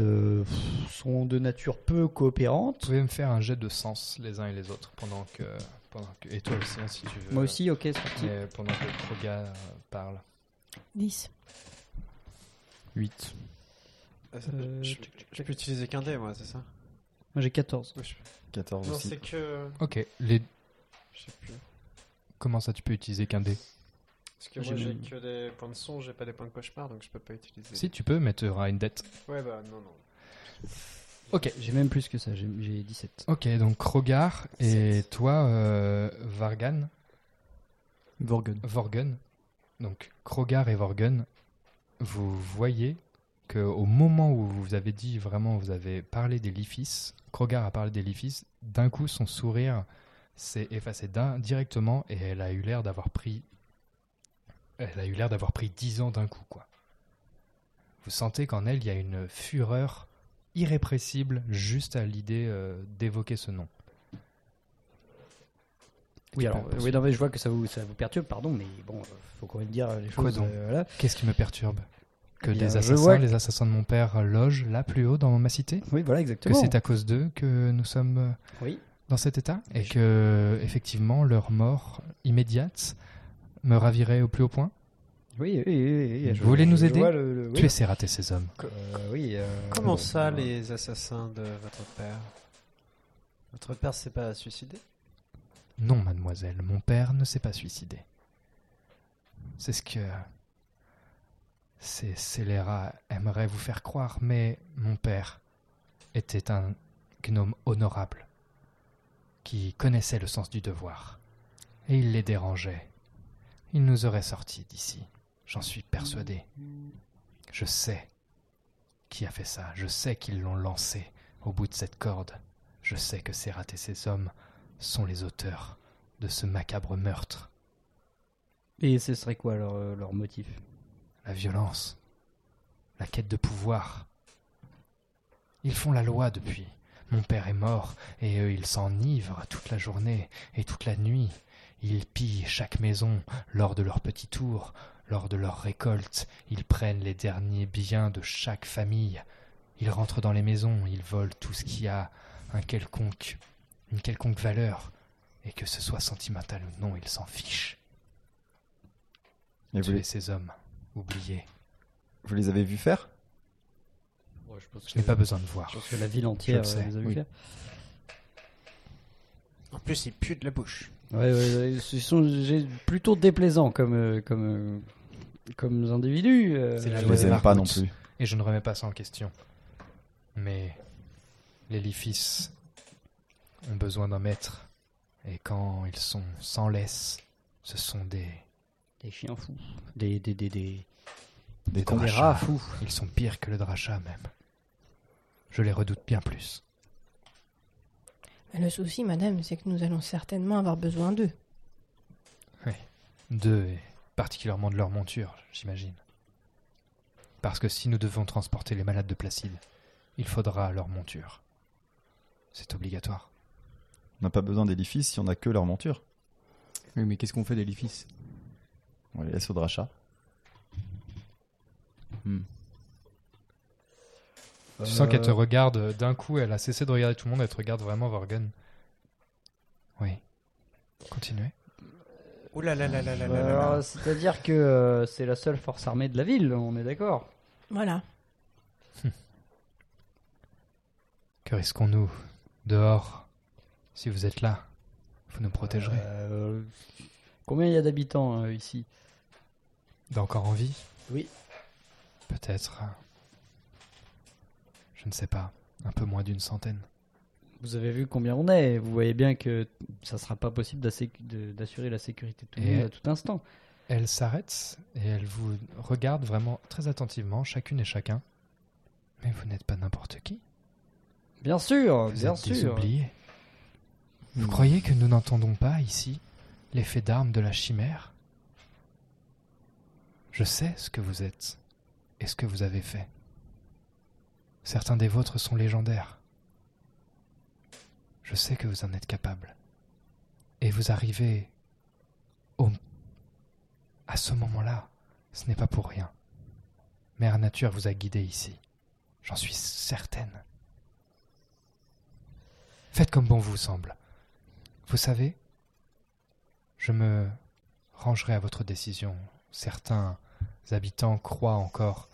sont de nature peu coopérantes. Vous pouvez me faire un jet de sens les uns et les autres pendant que. Pendant que et toi aussi, hein, si tu veux. Moi aussi, ok, c'est parti. Mais pendant que Kroga euh, parle. 10. 8. Euh, je, je peux utiliser qu'un dé, moi, c'est ça? Moi j'ai 14. Oui, je- 14 Non, aussi. c'est que. Ok. Les... Je sais plus. Comment ça, tu peux utiliser qu'un dé? Parce que J'ai moi, j'ai que des points de son, j'ai pas des points de cauchemar, donc je peux pas utiliser. Si, tu peux, mais tu auras une dette. Ouais, bah non, non. Ok. J'ai même plus que ça, j'ai j'ai 17. Ok, donc Krogar et toi, euh, Vargan, Vorgen. Vorgen. Donc Krogar et Vorgen, vous voyez que au moment où vous avez dit vraiment, vous avez parlé des Lifis, Krogar a parlé des Lifis, d'un coup son sourire s'est effacé directement et elle a eu l'air d'avoir pris, elle a eu l'air d'avoir pris 10 ans d'un coup quoi. Vous sentez qu'en elle il y a une fureur irrépressible juste à l'idée euh, d'évoquer ce nom. Oui, alors, euh, oui, non, mais je vois que ça vous, ça vous perturbe, pardon, mais bon, euh, faut quand même dire les choses. Euh, voilà. Qu'est-ce qui me perturbe Que Eh des assassins, que- les assassins de mon père logent là plus haut dans ma cité? Oui, voilà, Que exactement. c'est à cause d'eux que nous sommes euh, Oui. dans cet état? Et que, effectivement, leur mort immédiate me ravirait au plus haut point? Oui, oui, oui. oui, Vous voulez nous aider le- le- oui. Tu essaies rater ces hommes. Euh, oui. euh, Comment bon, ça, euh, les assassins de votre père? Votre père s'est pas suicidé? Non, mademoiselle, mon père ne s'est pas suicidé. C'est ce que ces scélérats aimeraient vous faire croire, mais mon père était un gnome honorable qui connaissait le sens du devoir. Et il les dérangeait. Il nous aurait sortis d'ici. J'en suis persuadé. Je sais qui a fait ça. Je sais qu'ils l'ont lancé au bout de cette corde. Je sais que Serrat et ses hommes sont les auteurs de ce macabre meurtre. Et ce serait quoi leur, euh, leur motif? La violence, la quête de pouvoir. Ils font la loi depuis. Mon père est mort, et eux ils s'enivrent toute la journée et toute la nuit. Ils pillent chaque maison lors de leur petit tour, lors de leur récolte. Ils prennent les derniers biens de chaque famille. Ils rentrent dans les maisons, ils volent tout ce qui a un quelconque, une quelconque valeur, et que ce soit sentimental ou non, ils s'en fichent. Et vous, Tuer les, ces hommes, oubliés. vous les avez vus faire? Je, n'ai pas besoin de voir. Je pense que la ville entière euh, les a vu oui. faire. En plus, il pue de la bouche. Ouais, ouais, ouais, ils sont plutôt déplaisants comme, euh, comme, euh, comme individus. euh, C'est la Je les aime pas non plus. Et je ne remets pas ça en question. Mais les Lifis ont besoin d'un maître. Et quand ils sont sans laisse, ce sont des, Des chiens fous. Des, des, des, des, Des des drachas. rats fous. Ils sont pires que le drachat même. Je les redoute bien plus. Mais le souci, madame, c'est que nous allons certainement avoir besoin d'eux. D'eux, et particulièrement de leur monture, j'imagine. Parce que si nous devons transporter les malades de Placide, il faudra leur monture. C'est obligatoire. On n'a pas besoin d'édifices si on n'a que leur monture. Oui, mais qu'est-ce qu'on fait d'édifice On les laisse au drachat. Hmm. Tu sens qu'elle te Euh, regarde d'un coup, elle a cessé de regarder tout le monde, elle te regarde vraiment, Vorgen. Oui. Continuez. Ouh là là là là là là là alors, là. C'est-à-dire que euh, c'est la seule force armée de la ville, on est d'accord Voilà. Que risquons-nous dehors Si vous êtes là, vous nous protégerez. Euh, Combien il y a d'habitants euh, ici? D'encore en vie? Oui. Peut-être. euh, Je ne sais pas. Un peu moins d'une centaine. Vous avez vu combien on est. Vous voyez bien que ça sera pas possible d'assurer la sécurité de tout le monde à tout instant. Elle s'arrête et elle vous regarde vraiment très attentivement, chacune et chacun. Mais vous n'êtes pas n'importe qui. Bien sûr, Vous bien êtes des sûr. oubliés. Vous Hmm. croyez que nous n'entendons pas ici l'effet d'armes de la chimère? Je sais ce que vous êtes et ce que vous avez fait. Certains des vôtres sont légendaires. Je sais que vous en êtes capable. Et vous arrivez au... à ce moment-là. Ce n'est pas pour rien. Mère Nature vous a guidé ici. J'en suis certaine. Faites comme bon vous semble. Vous savez, je me rangerai à votre décision. Certains habitants croient encore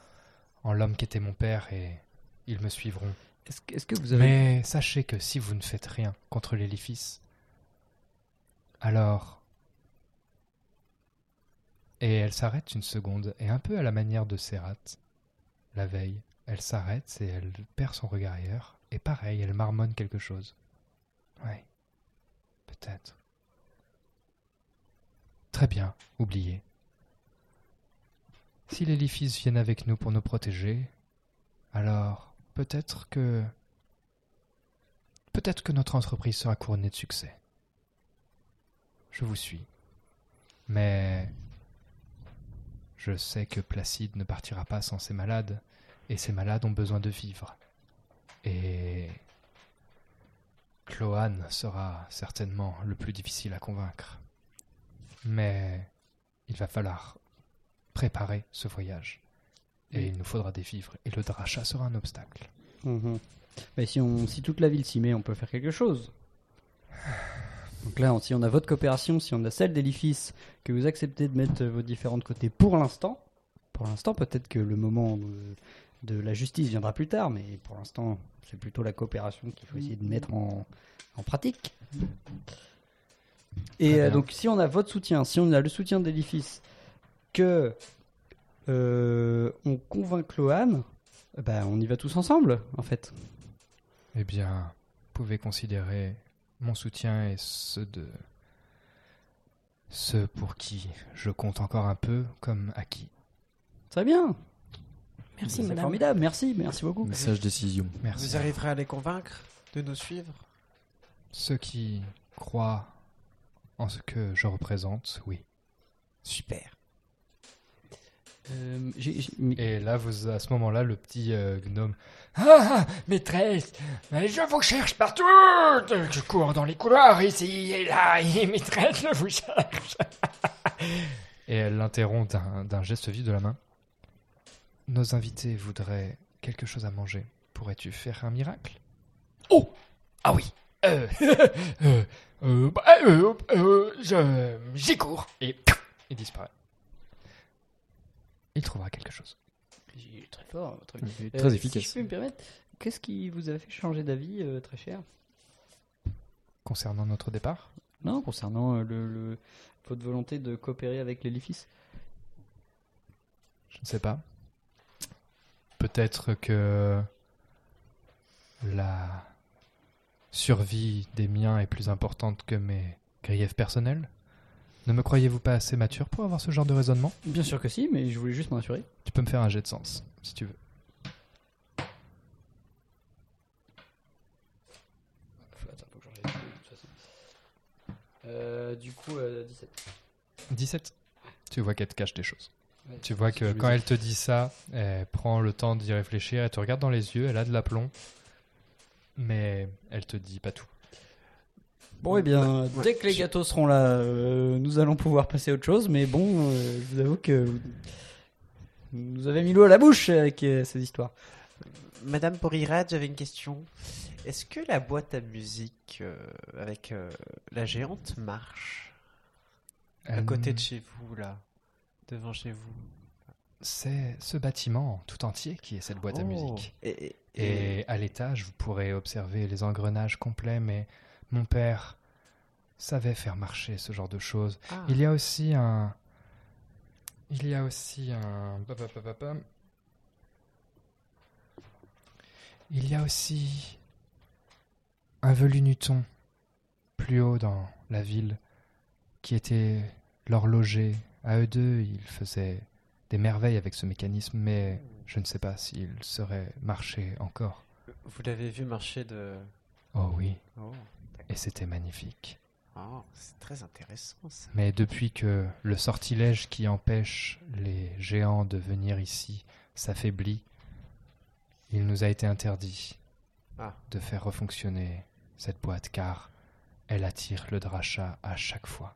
en l'homme qui était mon père et ils me suivront. Mais sachez que si vous ne faites rien contre l'édifice, alors... Et elle s'arrête une seconde, et un peu à la manière de Serrat, la veille, elle s'arrête et elle perd son regard ailleurs, et pareil, elle marmonne quelque chose. Ouais, peut-être. Très bien, oubliez. Si les Lifis viennent avec nous pour nous protéger, alors peut-être que... Peut-être que notre entreprise sera couronnée de succès. Je vous suis. Mais... Je sais que Placide ne partira pas sans ses malades, et ces malades ont besoin de vivre. Et... Cloane sera certainement le plus difficile à convaincre. Mais il va falloir préparer ce voyage. Et il nous faudra des vivres, et le drachat sera un obstacle. Mhm. Mais si, on, si toute la ville s'y met, on peut faire quelque chose. Donc là, on- si on a votre coopération, si on a celle d'édifice, que vous acceptez de mettre vos différents de côté pour l'instant, pour l'instant, peut-être que le moment de, de la justice viendra plus tard, mais pour l'instant, c'est plutôt la coopération qu'il faut essayer de mettre en, en pratique. Et euh, donc, si on a votre soutien, si on a le soutien d'édifice, que on convainc Lohan, ben, on y va tous ensemble, en fait. Eh bien, vous pouvez considérer mon soutien et ceux de ceux pour qui je compte encore un peu comme acquis. Très bien. Merci, C'est madame. formidable. Merci, merci beaucoup. Message décision. Merci. Vous arriverez à les convaincre de nous suivre? Ceux qui croient en ce que je représente, oui. Super. Euh, Et là, vous à ce moment-là, le petit euh, gnome. Ah, maîtresse, mais je vous cherche partout. Je cours dans les couloirs ici et là, et maîtresse, je vous cherche. Et elle l'interrompt d'un geste vif de la main. Nos invités voudraient quelque chose à manger. Pourrais-tu faire un miracle? Oh, ah oui. Euh, euh, euh, bah, euh, euh, j'y cours. Et il disparaît. Il trouvera quelque chose. Très fort, très, Euh, très Si efficace. je peux me permettre, qu'est-ce qui vous a fait changer d'avis, euh, très cher? Concernant notre départ? Non, concernant euh, le, le- votre volonté de coopérer avec l'édifice. Je ne sais pas. Peut-être que la survie des miens est plus importante que mes griefs personnels Ne me croyez-vous pas assez mature pour avoir ce genre de raisonnement? Bien sûr que si, mais je voulais juste m'en assurer. Tu peux me faire un jet de sens, si tu veux. Attends, faut que j'en aille de toute façon. Euh, du coup, euh, 17. 17 Tu vois qu'elle te cache des choses. Ouais, Tu vois c'est ce que je quand elle te dit ça, elle prend le temps d'y réfléchir, elle te regarde dans les yeux, elle a de l'aplomb, mais elle te dit pas tout. Bon, eh bien, Ouais, dès que les gâteaux seront là, euh, nous allons pouvoir passer à autre chose. Mais bon, euh, je vous avoue que vous nous avez mis l'eau à la bouche avec euh, ces histoires. Madame Porirad, j'avais une question. Est-ce que la boîte à musique euh, avec euh, la géante marche à côté de chez vous, là Devant chez vous? C'est ce bâtiment tout entier qui est cette boîte à Oh. musique. Et, et- Et à l'étage, vous pourrez observer les engrenages complets, mais mon père savait faire marcher ce genre de choses. Ah. Il y a aussi un... Il y a aussi un... il y a aussi un Velunuton plus haut dans la ville qui était l'horloger. À eux deux, ils faisaient des merveilles avec ce mécanisme, mais je ne sais pas s'il serait marché encore. Vous l'avez vu marcher de. Oh oui, Oh, et c'était magnifique. oh, c'est très intéressant ça. Mais depuis que le sortilège qui empêche les géants de venir ici s'affaiblit, il nous a été interdit Ah. de faire refonctionner cette boîte car elle attire le dracha à chaque fois.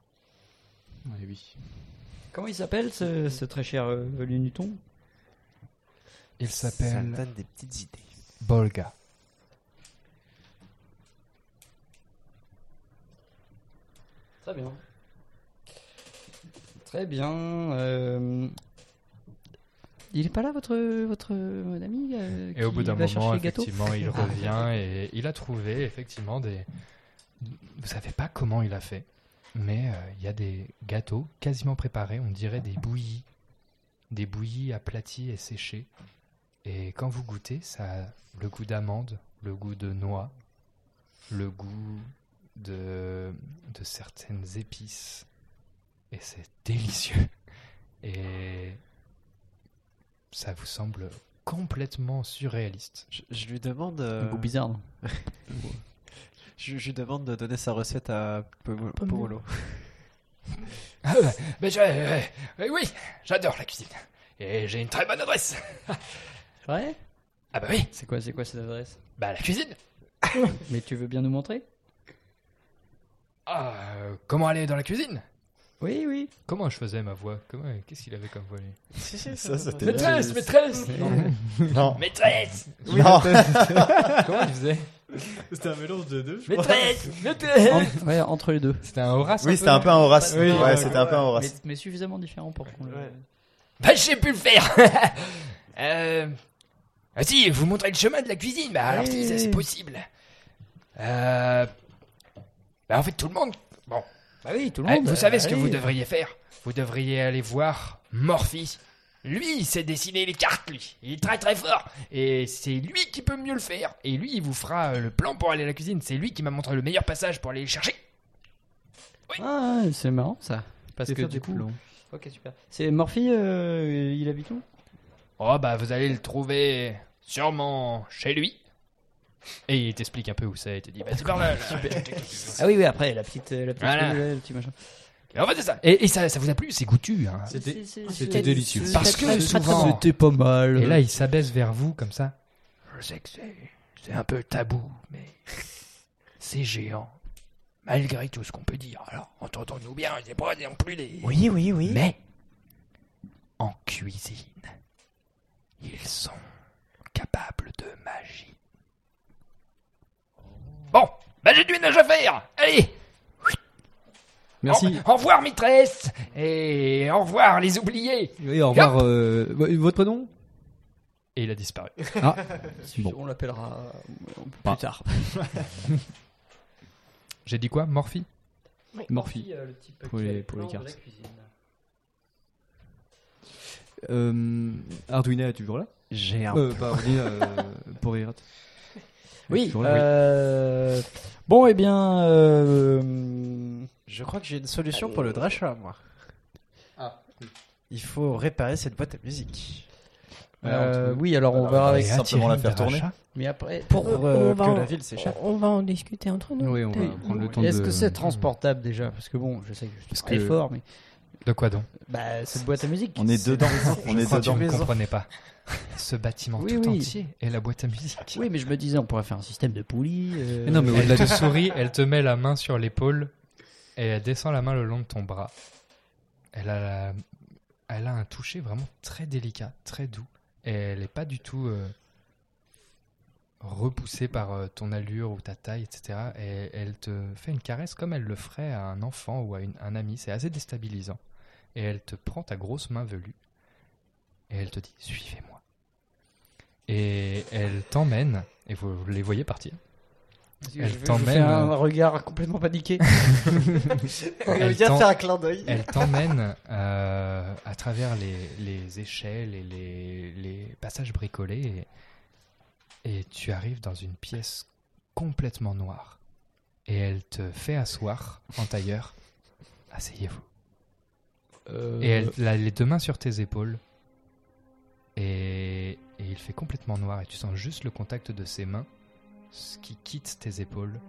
Oui, oui. Comment il s'appelle ce, ce très cher euh, Lunuton Il Ça me s'appelle donne des petites idées. Bolga. Très bien. Très bien. euh, Il est pas là, votre, votre mon ami euh, Et au bout d'un moment, effectivement, il revient et il a trouvé effectivement des. Vous savez pas comment il a fait, mais euh, il y a des gâteaux quasiment préparés, on dirait des bouillies, des bouillies aplaties et séchées. Et quand vous goûtez, ça a le goût d'amande, le goût de noix, le goût de, de certaines épices. Et c'est délicieux. Et ça vous semble complètement surréaliste. Je, je lui demande. Un euh, goût bizarre. non je, je lui demande de donner sa recette à. Pomolo. Ah, mais je- euh, oui, j'adore la cuisine. Et j'ai une très bonne adresse. Ouais Ah bah oui, C'est quoi, c'est quoi cette adresse? Bah la cuisine. Mais tu veux bien nous montrer? Ah, euh, comment aller dans la cuisine? Oui, oui. Comment je faisais ma voix? Comment Qu'est-ce qu'il avait comme voix lui? Si, si, Ça, ça Maîtresse, maîtresse Non. Maîtresse Non. Comment il faisait C'était un mélange de deux. Maîtresse Maîtresse En- ouais, entre les deux. C'était un Horace Oui, c'était un peu un Horace. Oui, ouais, c'était un peu un Mais, Horace. mais suffisamment différent pour qu'on le. Ouais. Bah, je sais plus le faire. euh... Ah si, vous montrez le chemin de la cuisine. Bah alors si, ça c'est possible. Euh... Bah en fait tout le monde... Bon, Bah oui, tout le Ah, monde. vous savez ce que allez. vous devriez faire? Vous devriez aller voir Morphy. Lui, il sait dessiner les cartes, lui. Il est très très fort. Et c'est lui qui peut mieux le faire. Et lui, il vous fera euh, le plan pour aller à la cuisine. C'est lui qui m'a montré le meilleur passage pour aller le chercher. Ah, c'est marrant ça. Parce que du coup. plans. Ok, super. C'est Morphy, euh, il habite où? Oh bah vous allez le trouver sûrement chez lui. Et il t'explique un peu où c'est et te dit bah, C'est par là. là. Ah oui, oui, après, la petite. euh, La petite Voilà. ouais, le petit machin. Et en fait c'est ça. Et, et ça, ça vous a plu C'est goûtu. Hein. C'était- délicieux. Parce que souvent-. C'était pas mal. Et là, il s'abaisse vers vous comme ça. Je sais que c'est, c'est un peu tabou, mais c'est géant. Malgré tout ce qu'on peut dire. Alors, entendons-nous bien, c'est pas non plus des... Oui, oui, oui. Mais, en cuisine, ils sont capables de magie. Bon, bah j'ai du ménage à faire. Allez, Merci. Au, au revoir maîtresse et au revoir les oubliés. Oui, au revoir. euh, votre nom? Et il a disparu. Ah, bon. On l'appellera euh, plus Pas. tard. J'ai dit quoi? Morphy? Morphy. euh, le type Pour les- pour cartes. Euh, Arduina est toujours là? J'ai un. euh, Pas Arduina, euh, pour Irat. Oui, euh, bon, eh bien, euh, Je crois que j'ai une solution pour le Dracha, moi. Ah. Il faut réparer cette boîte à musique. euh, oui, alors on verra avec va simplement la faire tourner. Mais après, Pour On- euh, on va que en- la ville s'échappe. On va en discuter entre nous. Oui, on va Oui. prendre le temps est-ce de... que c'est transportable déjà? Parce que bon, je sais que je suis très que- fort, mais De quoi donc bah, cette boîte à musique. On est dedans. On est dedans. vous ne comprenez pas. Ce bâtiment Oui, tout oui. entier est la boîte à musique. Oui, mais je me disais, on pourrait faire un système de poulies. euh, Mais non, mais Elle au-delà te de sourit, elle te met la main sur l'épaule et elle descend la main le long de ton bras. Elle a, la- elle a un toucher vraiment très délicat, très doux. Et elle n'est pas du tout euh, repoussée par euh, ton allure ou ta taille, etc. Et elle te fait une caresse comme elle le ferait à un enfant ou à une- un ami. C'est assez déstabilisant. Et elle te prend ta grosse main velue et elle te dit Suivez-moi. Et elle t'emmène, et vous, les voyez partir. elle t'emmène, un euh, regard complètement paniqué. Elle faire un clin d'œil. Elle t'emmène euh, à travers les, les échelles et les, les passages bricolés. et tu arrives dans une pièce complètement noire. Et elle te fait asseoir en tailleur. Asseyez-vous. Euh, Et elle a les deux mains sur tes épaules. Et, et il fait complètement noir et tu sens juste le contact de ses mains ce qui quitte tes épaules.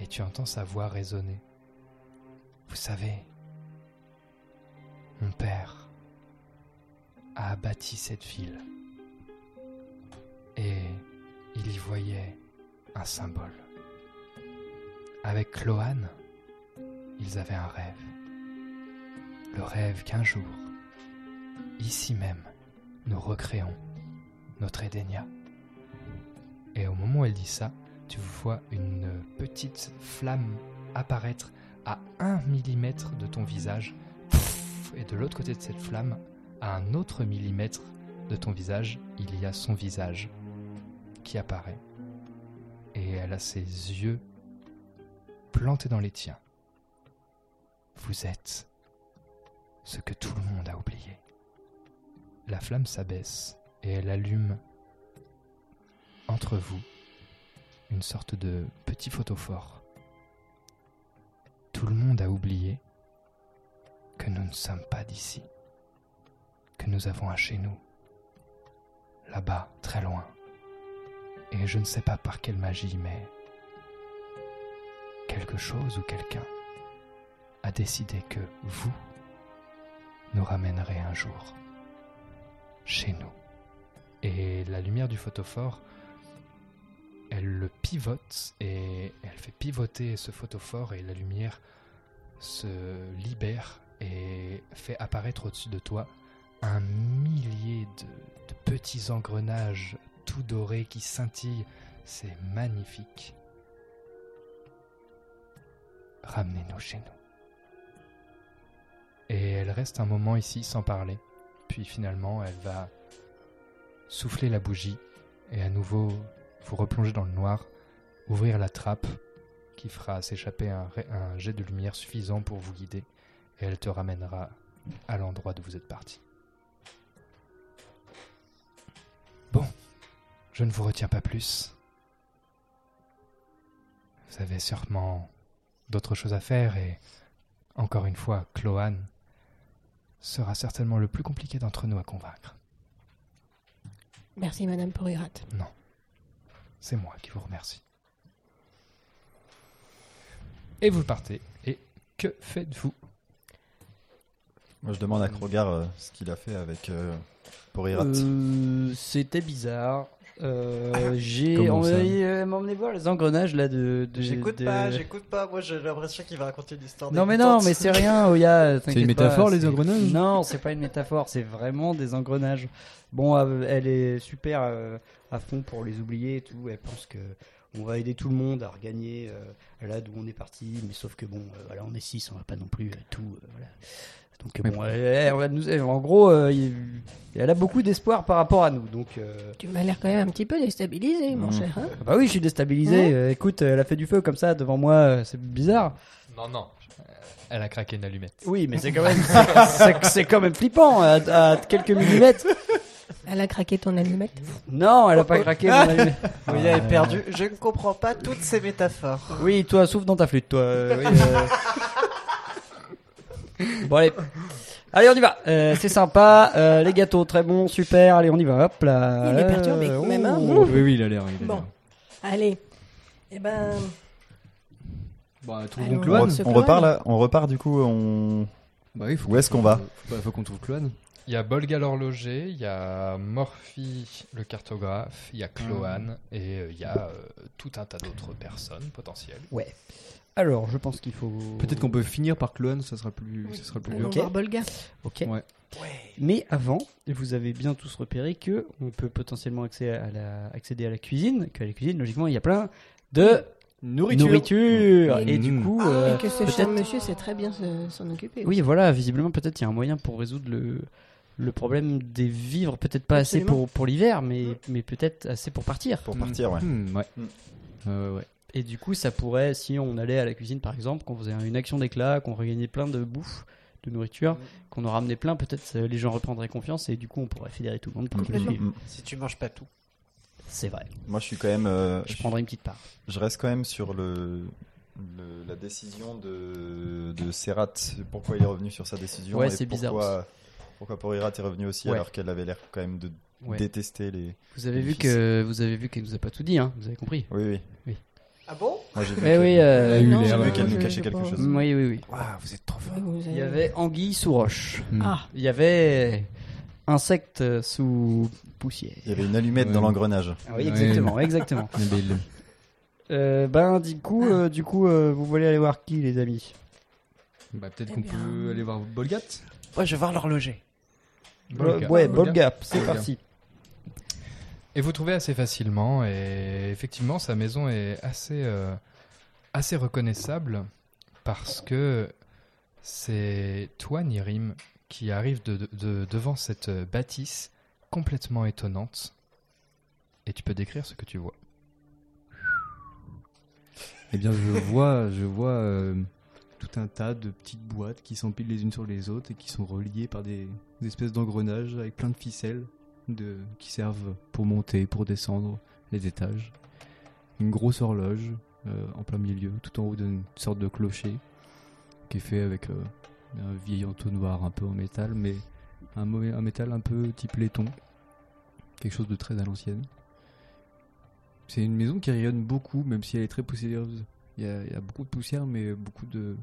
Et tu entends sa voix résonner. Vous savez, mon père a bâti cette ville. Et il y voyait un symbole. Avec Cloane, ils avaient un rêve. Le rêve qu'un jour, ici même, nous recréons notre Edenia. Et au moment où elle dit ça, tu vois une petite flamme apparaître à un millimètre de ton visage. Et de l'autre côté de cette flamme, à un autre millimètre de ton visage, il y a son visage qui apparaît. Et elle a ses yeux plantés dans les tiens. Vous êtes ce que tout le monde a oublié. La flamme s'abaisse et elle allume entre vous une sorte de petit photophore. Tout le monde a oublié que nous ne sommes pas d'ici, que nous avons un chez nous, là-bas, très loin. Et je ne sais pas par quelle magie, mais quelque chose ou quelqu'un a décidé que vous nous ramènerez un jour chez nous. Et la lumière du photophore, elle le pivote et elle fait pivoter ce photophore et la lumière se libère et fait apparaître au-dessus de toi un millier de, de petits engrenages tout dorés qui scintillent. C'est magnifique. Ramenez-nous chez nous. Et elle reste un moment ici sans parler. Puis finalement, elle va souffler la bougie et à nouveau vous replonger dans le noir, ouvrir la trappe qui fera s'échapper un, jet de lumière suffisant pour vous guider et elle te ramènera à l'endroit d'où vous êtes parti. Bon, je ne vous retiens pas plus. Vous avez sûrement d'autres choses à faire et encore une fois, Cloane sera certainement le plus compliqué d'entre nous à convaincre. Merci, Madame Porirat. Non, c'est moi qui vous remercie. Et vous partez. Et que faites-vous? Moi, je demande à Krogar euh, ce qu'il a fait avec euh, Porirat. Euh, C'était bizarre. Euh, j'ai Comment ça envoyé euh, m'emmener voir les engrenages là de. de- J'écoute de- pas, j'écoute pas. Moi, j'ai l'impression qu'il va raconter une histoire. Non mais non, mais c'est rien, Oya. C'est une métaphore, les engrenages? Non, c'est pas une métaphore, c'est vraiment des engrenages. Bon, euh, elle est super euh, à fond pour les oublier et tout. Elle pense que on va aider tout le monde à regagner euh, là d'où on est parti, mais sauf que bon, euh, voilà, on est six, on va pas non plus euh, tout. euh, voilà. Donc euh, bon, elle, elle- nous- elle- en gros, euh, il- elle a beaucoup d'espoir par rapport à nous. Donc euh, Tu m'as l'air quand même un petit peu déstabilisé, mon Mmh. cher. hein bah oui, je suis déstabilisé. Ouais. Euh, écoute, elle a fait du feu comme ça devant moi, euh, c'est bizarre. Non, non. Elle a craqué une allumette. Oui, mais c'est quand même, c'est- quand même flippant à, à quelques millimètres. Elle a craqué ton allumette? Non, elle a pas craqué. mon allumette. Oui, elle est perdue. Je ne comprends pas toutes ces métaphores. Oui, toi, souffle dans ta flûte, toi. euh, oui, euh. Bon, allez. Allez, on y va. Euh, c'est sympa. Euh, les gâteaux, très bons, super. Allez, on y va. Hop là. Il est perturbé Euh, quand même, hein. oh. Oui, oui, il a l'air. il a Bon. l'air. Allez. Eh ben, Bah, trouvons On, Cloane. on repart là, on repart du coup. On... Bah oui, faut Où est-ce qu'on va Faut, pas- faut qu'on trouve Cloane. Il y a Bolga l'horloger, il y a Morphy le cartographe, il y a Cloane et euh, il y a euh, tout un tas d'autres personnes potentielles. Ouais. Alors, je pense qu'il faut. Peut-être qu'on peut finir par Cloane, ça sera plus, ça sera plus dur. voir Bolga. Ok. Ouais. Mais avant, vous avez bien tous repéré que on peut potentiellement accéder à la, accéder à la cuisine. Que à la cuisine, logiquement, il y a plein de Nourriture. nourriture. Mmh. Et du coup, euh, Et que ce peut-être- cher monsieur sait très bien se- s'en occuper. Oui, voilà, visiblement, peut-être il y a un moyen pour résoudre le, le problème des vivres. Peut-être pas assez pour, pour l'hiver, mais, mais peut-être assez pour partir. Pour partir, ouais. Hmm, ouais. Hmm. Ouais, ouais, ouais. Et du coup, ça pourrait, si on allait à la cuisine par exemple, qu'on faisait une action d'éclat, qu'on regagnait plein de bouffe, de nourriture, qu'on en ramenait plein, peut-être euh, les gens reprendraient confiance et du coup, on pourrait fédérer tout le monde pour que Complètement. Mm, mm. Si tu manges pas tout. C'est vrai. Moi, je suis quand même. euh, Je prendrai une petite part. Je reste quand même sur le, le- la décision de, de Serrat. Pourquoi il est revenu sur sa décision Ouais, et c'est bizarre Pourquoi, pourquoi Porirat est revenu aussi Ouais. alors qu'elle avait l'air quand même de Ouais. détester les. Vous avez vu fils. que vous avez vu qu'elle nous a pas tout dit, hein Vous avez compris Oui, oui. Ah bon Moi, j'ai vu Eh qu'elle- oui, euh, j'ai vu qu'elle nous cachait quelque pas- chose. Oui, oui, oui. Waouh, vous êtes trop fort. Il y avait anguille sous roche. Hmm. Ah, Il y avait insecte sous poussière. Il y avait une allumette dans l'engrenage. Ah oui, Ouais. exactement, exactement. Euh, ben, du coup, euh, du coup, euh, vous voulez aller voir qui, les amis? Bah, peut-être Eh qu'on peut aller voir Bolgat. Ouais, je vais voir l'horloger. Bolga. Ouais, Bolga. Bolgap, c'est parti. Et vous trouvez assez facilement, et effectivement, sa maison est assez, euh, reconnaissable parce que c'est toi, Nirim, qui arrive de- devant cette bâtisse complètement étonnante. Et tu peux décrire ce que tu vois. Eh bien, je vois, je vois euh, tout un tas de petites boîtes qui s'empilent les unes sur les autres et qui sont reliées par des, des espèces d'engrenages avec plein de ficelles qui servent pour monter, pour descendre les étages. Une grosse horloge euh, en plein milieu, tout en haut d'une sorte de clocher qui est fait avec euh, un vieil entonnoir un peu en métal, mais un, métal un peu type laiton. Quelque chose de très à l'ancienne. C'est une maison qui rayonne beaucoup, même si elle est très poussiéreuse. Il y a, il y a beaucoup de poussière, mais beaucoup de,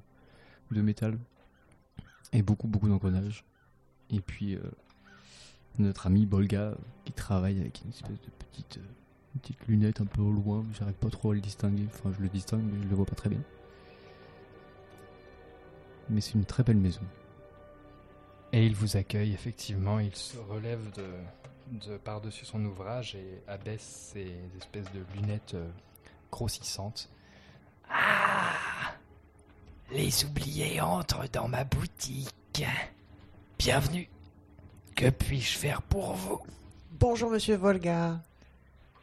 de métal. Et beaucoup, beaucoup d'engrenages. Et puis, euh, notre ami Bolga, qui travaille avec une espèce de petite, euh, petite lunette un peu au loin. J'arrive pas trop à le distinguer. Enfin, je le distingue, mais je le vois pas très bien. Mais c'est une très belle maison. Et il vous accueille, effectivement. Il se relève de, de par-dessus son ouvrage et abaisse ses espèces de lunettes euh, grossissantes. Ah Les oubliés entrent dans ma boutique. Bienvenue. Que puis-je faire pour vous? Bonjour, monsieur Volga.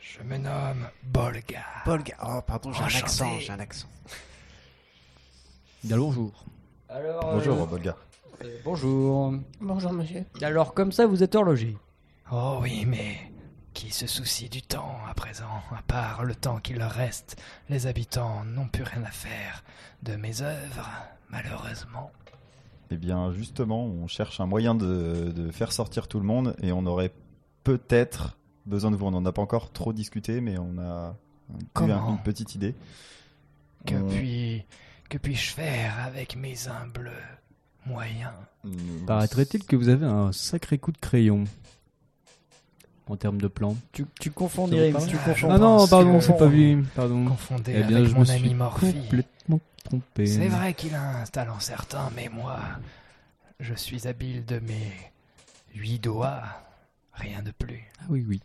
Je me nomme Bolga. Volga. Oh, pardon, j'ai un accent, j'ai un accent. Bien bonjour. Alors, Bonjour, euh, Bolga. euh, bonjour. bonjour monsieur. Alors, comme ça, vous êtes horloger? Oh oui, mais qui se soucie du temps à présent À part le temps qu'il leur reste, les habitants n'ont plus rien à faire de mes œuvres, malheureusement. Eh bien, justement, on cherche un moyen de, de faire sortir tout le monde et on aurait peut-être besoin de vous. On n'en a pas encore trop discuté, mais on a eu un- une petite idée. Que On- puis que puis-je faire avec mes humbles moyens? Paraîtrait-il que vous avez un sacré coup de crayon en termes de plan? Tu, tu tu Ah. Ah non, pardon, c'est pas lui. Pardon. Confondé Eh bien, avec je mon me ami suis Morphy. complètement trompé. C'est vrai qu'il a un talent certain, mais moi, je suis habile de mes huit doigts, rien de plus. Ah oui, oui.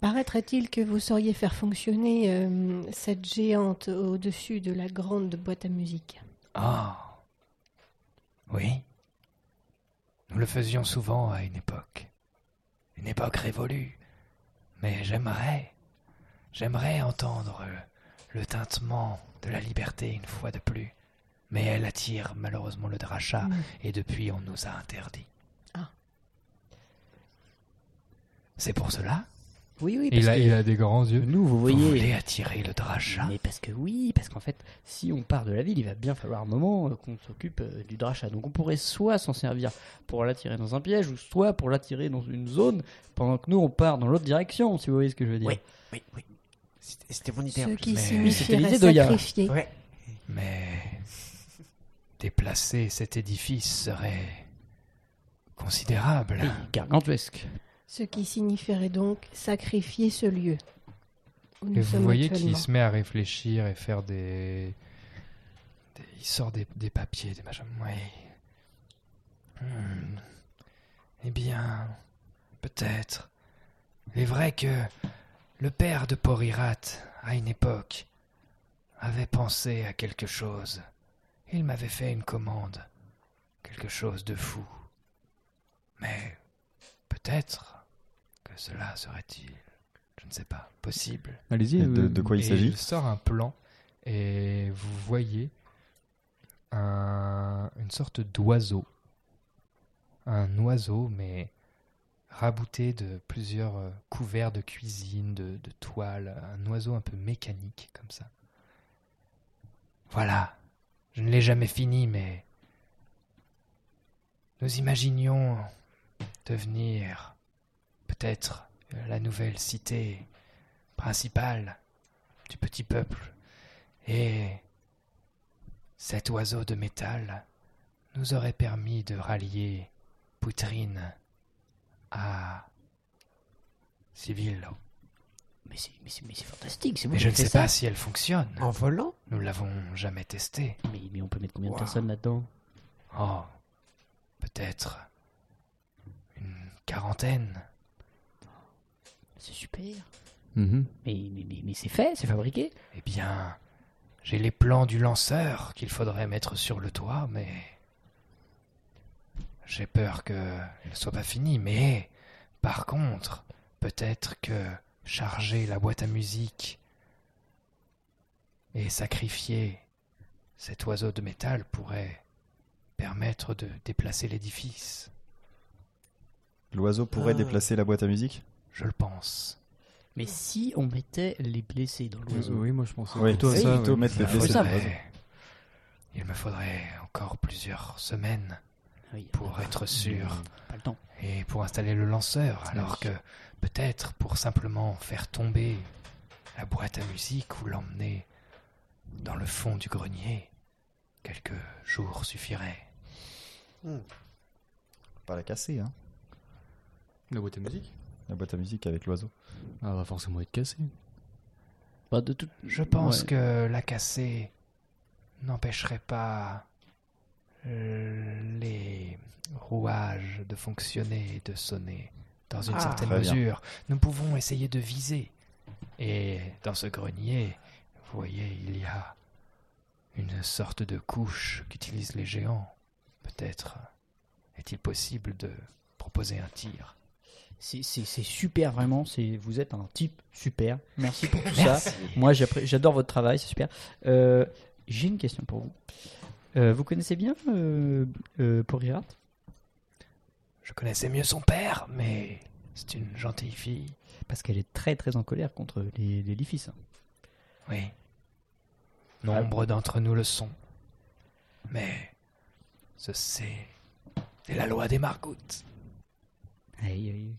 Paraîtrait-il que vous sauriez faire fonctionner euh, cette géante au-dessus de la grande boîte à musique? Ah, oui. Nous le faisions souvent à une époque. Une époque révolue. Mais j'aimerais, j'aimerais entendre le tintement de la liberté une fois de plus. Mais elle attire malheureusement le drachat, Mm. et depuis on nous a interdit. Ah. C'est pour cela Oui, oui, parce Il a, que il a des grands yeux. nous, vous Vous voyez. voulez attirer le drachat Mais parce que oui, parce qu'en fait, si on part de la ville, il va bien falloir un moment euh, qu'on s'occupe euh, du drachat. Donc on pourrait soit s'en servir pour l'attirer dans un piège, ou soit pour l'attirer dans une zone, pendant que nous on part dans l'autre direction, si vous voyez ce que je veux dire. Oui. Oui, oui. C'était mon idée. Ce plus. qui signifierait sacrifier. Ouais. Mais déplacer cet édifice serait considérable. Oui, gargantuesque. Ce qui signifierait donc sacrifier ce lieu. Où nous Et vous voyez qu'il se met à réfléchir et faire des. des- il sort des, des papiers, des machins. Oui. Hmm. Eh bien, peut-être. Il est vrai que le père de Porirat, à une époque, avait pensé à quelque chose. Il m'avait fait une commande. Quelque chose de fou. Mais peut-être que cela serait-il, je ne sais pas, possible. Allez-y. De, euh, de quoi il Et s'agit Il sort un plan et vous voyez un- une sorte d'oiseau. Un oiseau, mais rabouté de plusieurs euh, couverts de cuisine, de, de toiles, un oiseau un peu mécanique comme ça. Voilà, je ne l'ai jamais fini, mais nous imaginions devenir peut-être la nouvelle cité principale du petit peuple. Et cet oiseau de métal nous aurait permis de rallier Poutrine à. Mais c'est, mais c'est, mais c'est fantastique, c'est vous Mais qui je ne sais pas si elle fonctionne. En volant? Nous l'avons jamais testé. Mais, mais on peut mettre combien de personnes là-dedans? Oh, peut-être une quarantaine. C'est super. Mhm. Mais, mais, mais, mais c'est fait, c'est fabriqué. Eh bien, j'ai les plans du lanceur qu'il faudrait mettre sur le toit, mais j'ai peur que ne soit pas fini. Mais par contre, peut-être que charger la boîte à musique et sacrifier cet oiseau de métal pourrait permettre de déplacer l'édifice. L'oiseau pourrait Ah. déplacer la boîte à musique? Je le pense. Mais si on mettait les blessés dans l'oiseau? Oui, moi je pensais Oui, plutôt à ça. plutôt ouais. mettre les Il me blessés faudrait- il me faudrait encore plusieurs semaines Oui, pour être sûr. Pas le temps. et pour installer le lanceur, alors que peut-être pour simplement faire tomber la boîte à musique ou l'emmener dans le fond du grenier, quelques jours suffiraient. Pas la casser, hein. La boîte à musique? La boîte à musique avec l'oiseau. Ah, va forcément être cassée. Pas de tout. Je pense Ouais. que la casser n'empêcherait pas les rouages de fonctionner et de sonner dans une Ah. certaine bien. mesure. Nous pouvons essayer de viser. Et dans ce grenier, vous voyez, il y a une sorte de couche qu'utilisent les géants. Peut-être est-il possible de proposer un tir. C'est, super, vraiment. C'est, vous êtes un type super. Merci pour tout Merci. ça. Moi, j'adore votre travail, c'est super. Euh, j'ai une question pour vous. Euh, vous connaissez bien euh, euh, Je connaissais mieux son père, mais c'est une gentille fille. Parce qu'elle est très très en colère contre les, les Lifis. Oui. Nombre d'entre nous le sont. Mais ce c'est c'est la loi des margoutes. Aïe, aïe.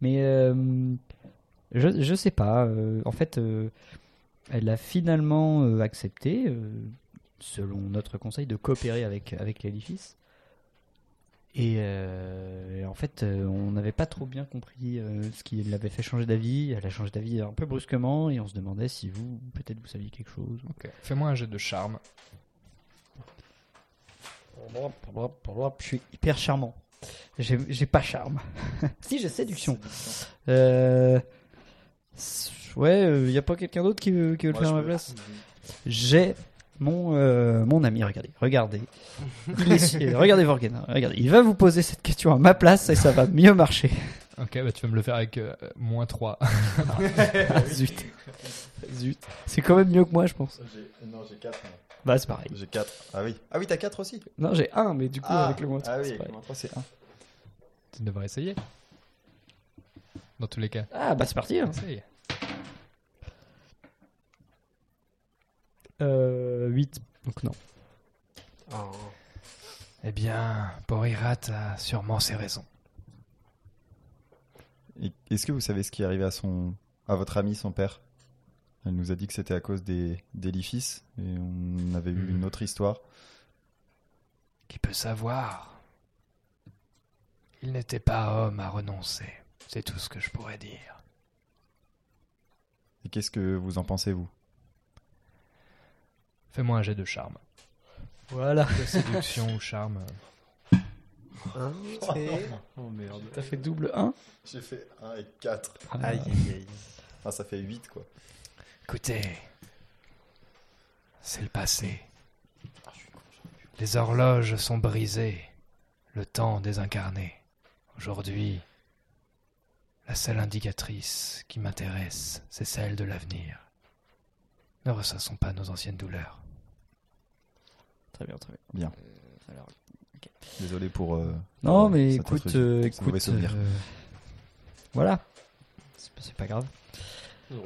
Mais euh, je, je sais pas. euh, en fait, euh, elle a finalement euh, accepté, euh, selon notre conseil, de coopérer avec, avec l'édifice. Et, euh, et en fait, euh, on n'avait pas trop bien compris euh, ce qui l'avait fait changer d'avis. Elle a changé d'avis un peu brusquement et on se demandait si vous, peut-être, vous saviez quelque chose. Ok. Fais-moi un jet de charme. Je suis hyper charmant. J'ai j'ai pas charme. si, j'ai séduction. Euh... Ouais, il y a pas quelqu'un d'autre qui veut, qui veut le faire à ma place J'ai mon, euh, mon ami, regardez, regardez. Il est si- regardez Vorgen, regardez. Il va vous poser cette question à ma place et ça va mieux marcher. Ok, bah tu vas me le faire avec euh, moins 3. Ah, zut. Zut. C'est quand même mieux que moi, je pense. Non, j'ai 4. Bah, c'est pareil. J'ai 4. Ah oui. Ah oui, t'as 4 aussi Non, j'ai un, mais du coup, ah, avec le moins Ah oui, avec le moins 3, c'est 1. tu devrais essayer. Dans tous les cas. Ah, bah, c'est parti. hein. Essaye. Euh, 8. Donc, non. Oh. Eh bien, Porirat a sûrement ses raisons. Est-ce que vous savez ce qui est arrivé à son, à votre ami, son père? Elle nous a dit que c'était à cause des d'édifices et on avait eu Hmm. une autre histoire. Qui peut savoir? Il n'était pas homme à renoncer. C'est tout ce que je pourrais dire. Et qu'est-ce que vous en pensez vous? Fais-moi un jet de charme. Voilà. De séduction ou charme. Un, c'est- Oh merde. T'as fait double 1 J'ai fait 1 et 4. Aïe, aïe, aïe. Enfin, ça fait 8 quoi. Écoutez, c'est le passé. Les horloges sont brisées, le temps désincarné. Aujourd'hui, la seule indicatrice qui m'intéresse, c'est celle de l'avenir. Ne ressassons pas nos anciennes douleurs. Très bien, très bien. Bien. Euh, alors, Désolé pour. euh, Non, pour, mais écoute, euh, écoute, euh, Voilà. C'est pas- grave.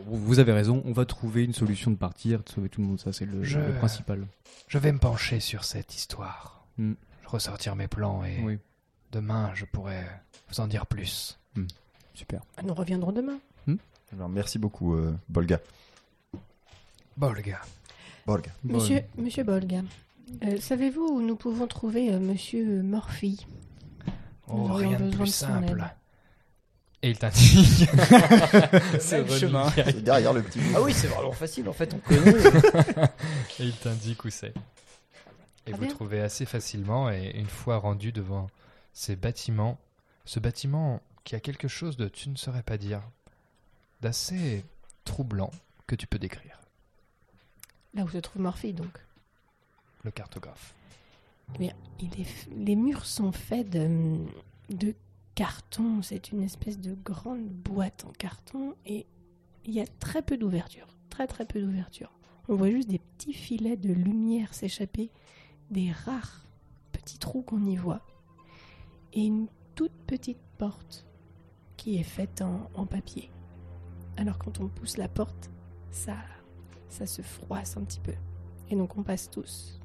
Vous avez raison, on va trouver une solution de partir, de sauver tout le monde, ça c'est le, Je- le principal. Je vais me pencher sur cette histoire. Hmm. Ressortir mes plans et Oui, demain je pourrai vous en dire plus. super. Nous reviendrons demain. Alors, merci beaucoup, euh, Bolga. Bolga. Bolga. Monsieur, Monsieur Bolga, euh, savez-vous où nous pouvons trouver euh, Monsieur Morphy Oh, Nous aurions rien de besoin plus son simple. aide. Et il t'indique. C'est le chemin. C'est derrière le petit. Ah oui, c'est vraiment facile en fait, on connaît. Et il t'indique où c'est. Et Très vous bien. trouvez assez facilement, et une fois rendu devant ces bâtiments, ce bâtiment qui a quelque chose de, tu ne saurais pas dire, d'assez troublant que tu peux décrire, Là où se trouve Morphy, donc. Cartographe. Les murs sont faits de, de carton. C'est une espèce de grande boîte en carton et il y a très peu d'ouverture. Très très peu d'ouverture. On voit juste des petits filets de lumière s'échapper, des rares petits trous qu'on y voit et une toute petite porte qui est faite en, en papier. Alors quand on pousse la porte, ça, ça se froisse un petit peu. Et donc on passe tous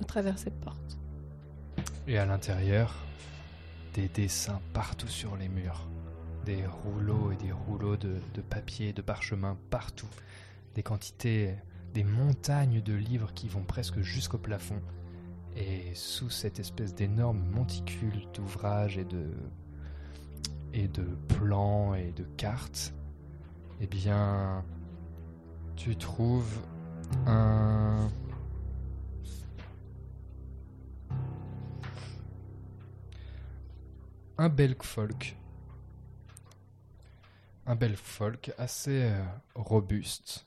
au travers cette porte. Et à l'intérieur, des dessins partout sur les murs. Des rouleaux et des rouleaux de, de papier, de parchemin partout. Des quantités, des montagnes de livres qui vont presque jusqu'au plafond. Et sous cette espèce d'énorme monticule d'ouvrages et de, et de plans et de cartes, eh bien, tu trouves un, un bel folk. Un bel folk assez euh, robuste.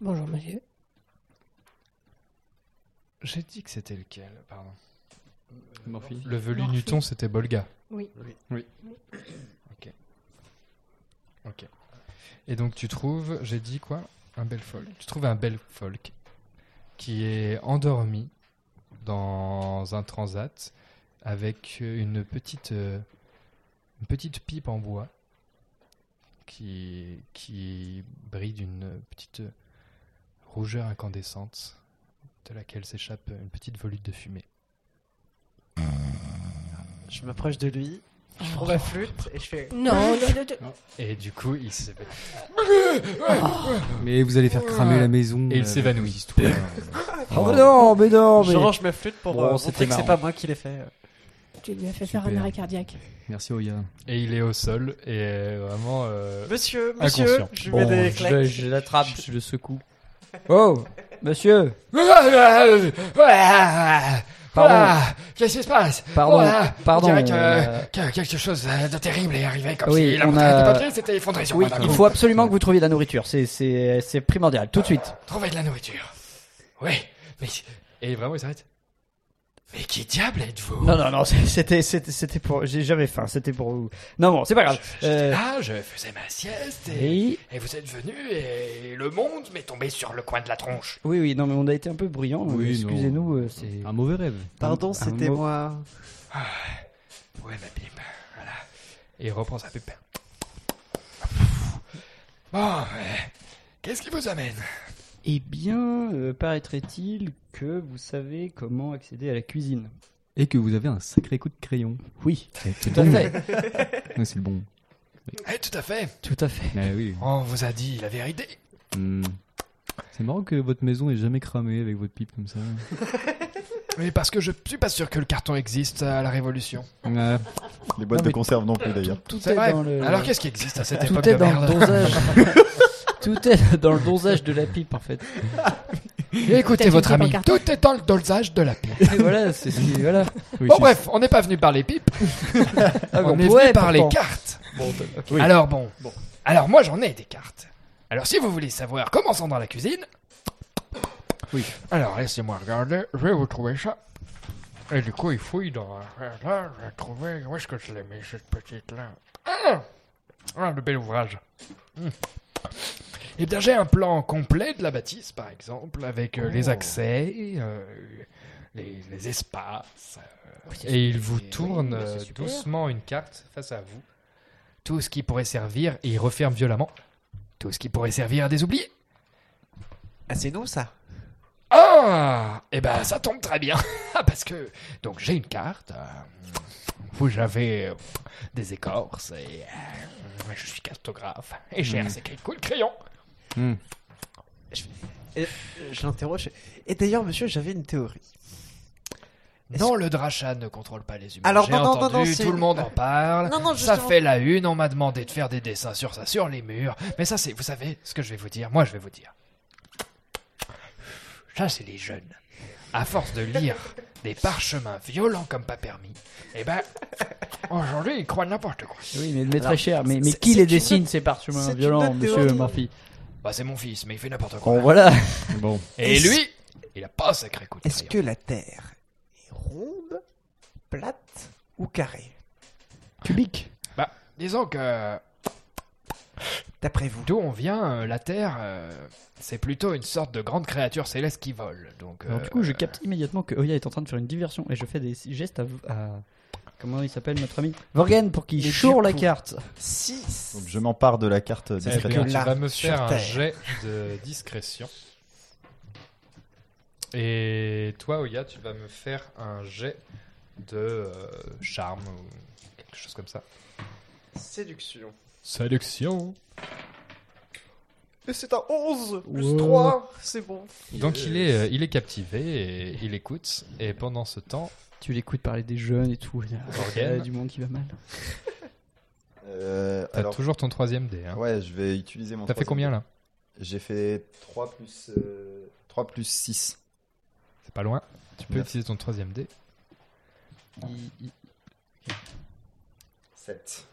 Bonjour monsieur. J'ai dit que c'était lequel, pardon. Morphy. Le velu. Newton, c'était Bolga. Oui. Oui. Ok. Ok. Et donc tu trouves, j'ai dit quoi? Un bel folk. Tu trouves un bel folk qui est endormi dans un transat avec une petite, euh, petite pipe en bois qui, qui brille d'une petite rougeur incandescente de laquelle s'échappe une petite volute de fumée. Je m'approche de lui, je prends ma flûte et je fais. Non, non, non, non. Et du coup, il s'est- Mais vous allez faire cramer la maison. Et il euh, s'évanouit. Oh mais non, mais non, mais. Je range ma flûte pour Bon, euh, c'était montrer que c'est pas moi qui l'ai fait. Tu lui as fait faire un arrêt cardiaque. Merci Oya. Et il est au sol et euh, vraiment. euh, Monsieur, monsieur, Inconscient. je lui mets des je, claques. je l'attrape, je le secoue. Oh, monsieur, Pardon. Ah, Qu'est-ce qui se passe Pardon, Voilà, pardon, On que, euh, que quelque chose de terrible est arrivé, comme Oui, si la on montagne a- de papier s'était effondrée sur oui, moi il faut absolument que vous trouviez de la nourriture. C'est, c'est, c'est primordial, tout de suite. Trouver de la nourriture. Oui, mais. Et vraiment, il s'arrête. Mais qui diable êtes-vous? Non, non, non, c'était, c'était, c'était pour. J'ai jamais faim, c'était pour vous. Non, bon, c'est pas grave. J'étais Euh, là, je faisais ma sieste et, oui, et vous êtes venu et le monde m'est tombé sur le coin de la tronche. oui, oui, non, mais on a été un peu bruyant. Oui, excusez-nous, euh, c'est. Un mauvais rêve. Pardon, un c'était mot. moi. Ouais, ma pipe. Voilà. Et il reprend sa pipe. Bon, ouais. qu'est-ce qui vous amène? Eh bien, euh, paraîtrait-il que vous savez comment accéder à la cuisine. Et que vous avez un sacré coup de crayon. Oui, C'est tout à fait, Ouais, c'est le bon. Eh, tout à fait. tout à fait. Ah oui. On vous a dit la vérité. Hmm. C'est marrant que votre maison ait jamais cramé avec votre pipe comme ça. Oui, parce que je suis pas sûr que le carton existe à la Révolution. Ouais. Les boîtes Non, de mais- conserve non plus d'ailleurs. Tout C'est est vrai. dans le. Alors qu'est-ce qui existe à cette Tout époque est de dans merde? le dosage. Tout est dans le dosage de la pipe en fait. Écoutez Peut-être votre une pipe en ami, tout est dans le dosage de la pipe. Et voilà, c'est ce qui. Voilà. Oui, Bon bref, on n'est pas venu par les pipes, Ah, on est pourrait, venu par les pourtant. cartes. Oui. Alors bon. Alors moi j'en ai des cartes. Alors si vous voulez savoir comment sont dans la cuisine. Oui. Alors laissez-moi regarder, je vais vous trouver ça. Et du coup il fouille dans là, je vais trouver où est-ce que je l'ai mis cette petite là. Ah, ah le bel ouvrage. Hmm. Eh bien j'ai un plan complet de la bâtisse par exemple avec euh, les accès, euh, les, les espaces. euh, Et il vous tourne oui, super. doucement une carte face à vous. Tout ce qui pourrait servir, et il referme violemment, tout ce qui pourrait servir à des oubliés. Ah, c'est nous ça? Ah Eh ben, ça tombe très bien. Parce que, donc, j'ai une carte où j'avais des écorces et je suis cartographe. Et j'ai un sacré coup Et, euh, Je l'interroge. Et d'ailleurs, monsieur, j'avais une théorie. Non, le drachat ne contrôle pas les humains. Alors, J'ai non, non, non, entendu, non, c'est- tout le monde en parle. Non, non, ça justement- fait la une, on m'a demandé de faire des dessins sur ça, sur les murs. Mais ça, c'est, vous savez, ce que je vais vous dire, moi je vais vous dire. Ça, c'est les jeunes. À force de lire des parchemins violents comme pas permis, eh ben, aujourd'hui, ils croient n'importe quoi. Oui, mais très cher. Mais, qui les dessine, autre- ces parchemins violents, monsieur. Murphy? Bah, c'est mon fils, mais il fait n'importe quoi. Bon, voilà. Bon. Et Est-ce- lui, il a pas un sacré coup de Est-ce que la Terre est ronde, plate ou carrée? Cubique. Bah, disons que D'après vous d'où on vient, euh, la Terre, euh, c'est plutôt une sorte de grande créature céleste qui vole. Donc, Alors, euh, du coup, je capte immédiatement que Oya est en train de faire une diversion et je fais des gestes à. à- comment il s'appelle notre ami Vorgen pour qu'il choure la carte. 6 Donc je m'empare de la carte bien, tu vas me faire un jet de discrétion. Et toi, Oya, tu vas me faire un jet de euh, charme ou quelque chose comme ça. Séduction. Sélection. Et c'est un 11 plus Wow. 3, c'est bon. Donc il est, euh, il est captivé et il écoute. Et pendant ce temps, Tu l'écoutes parler des jeunes et tout. Il y a- du monde qui va mal. Euh, t'as alors, toujours ton troisième dé. Hein. ouais, je vais utiliser mon. T'as fait troisième combien dé. là? J'ai fait 3 plus, euh, 3 plus 6. C'est pas loin. Tu peux Neuf. utiliser ton troisième dé. 7.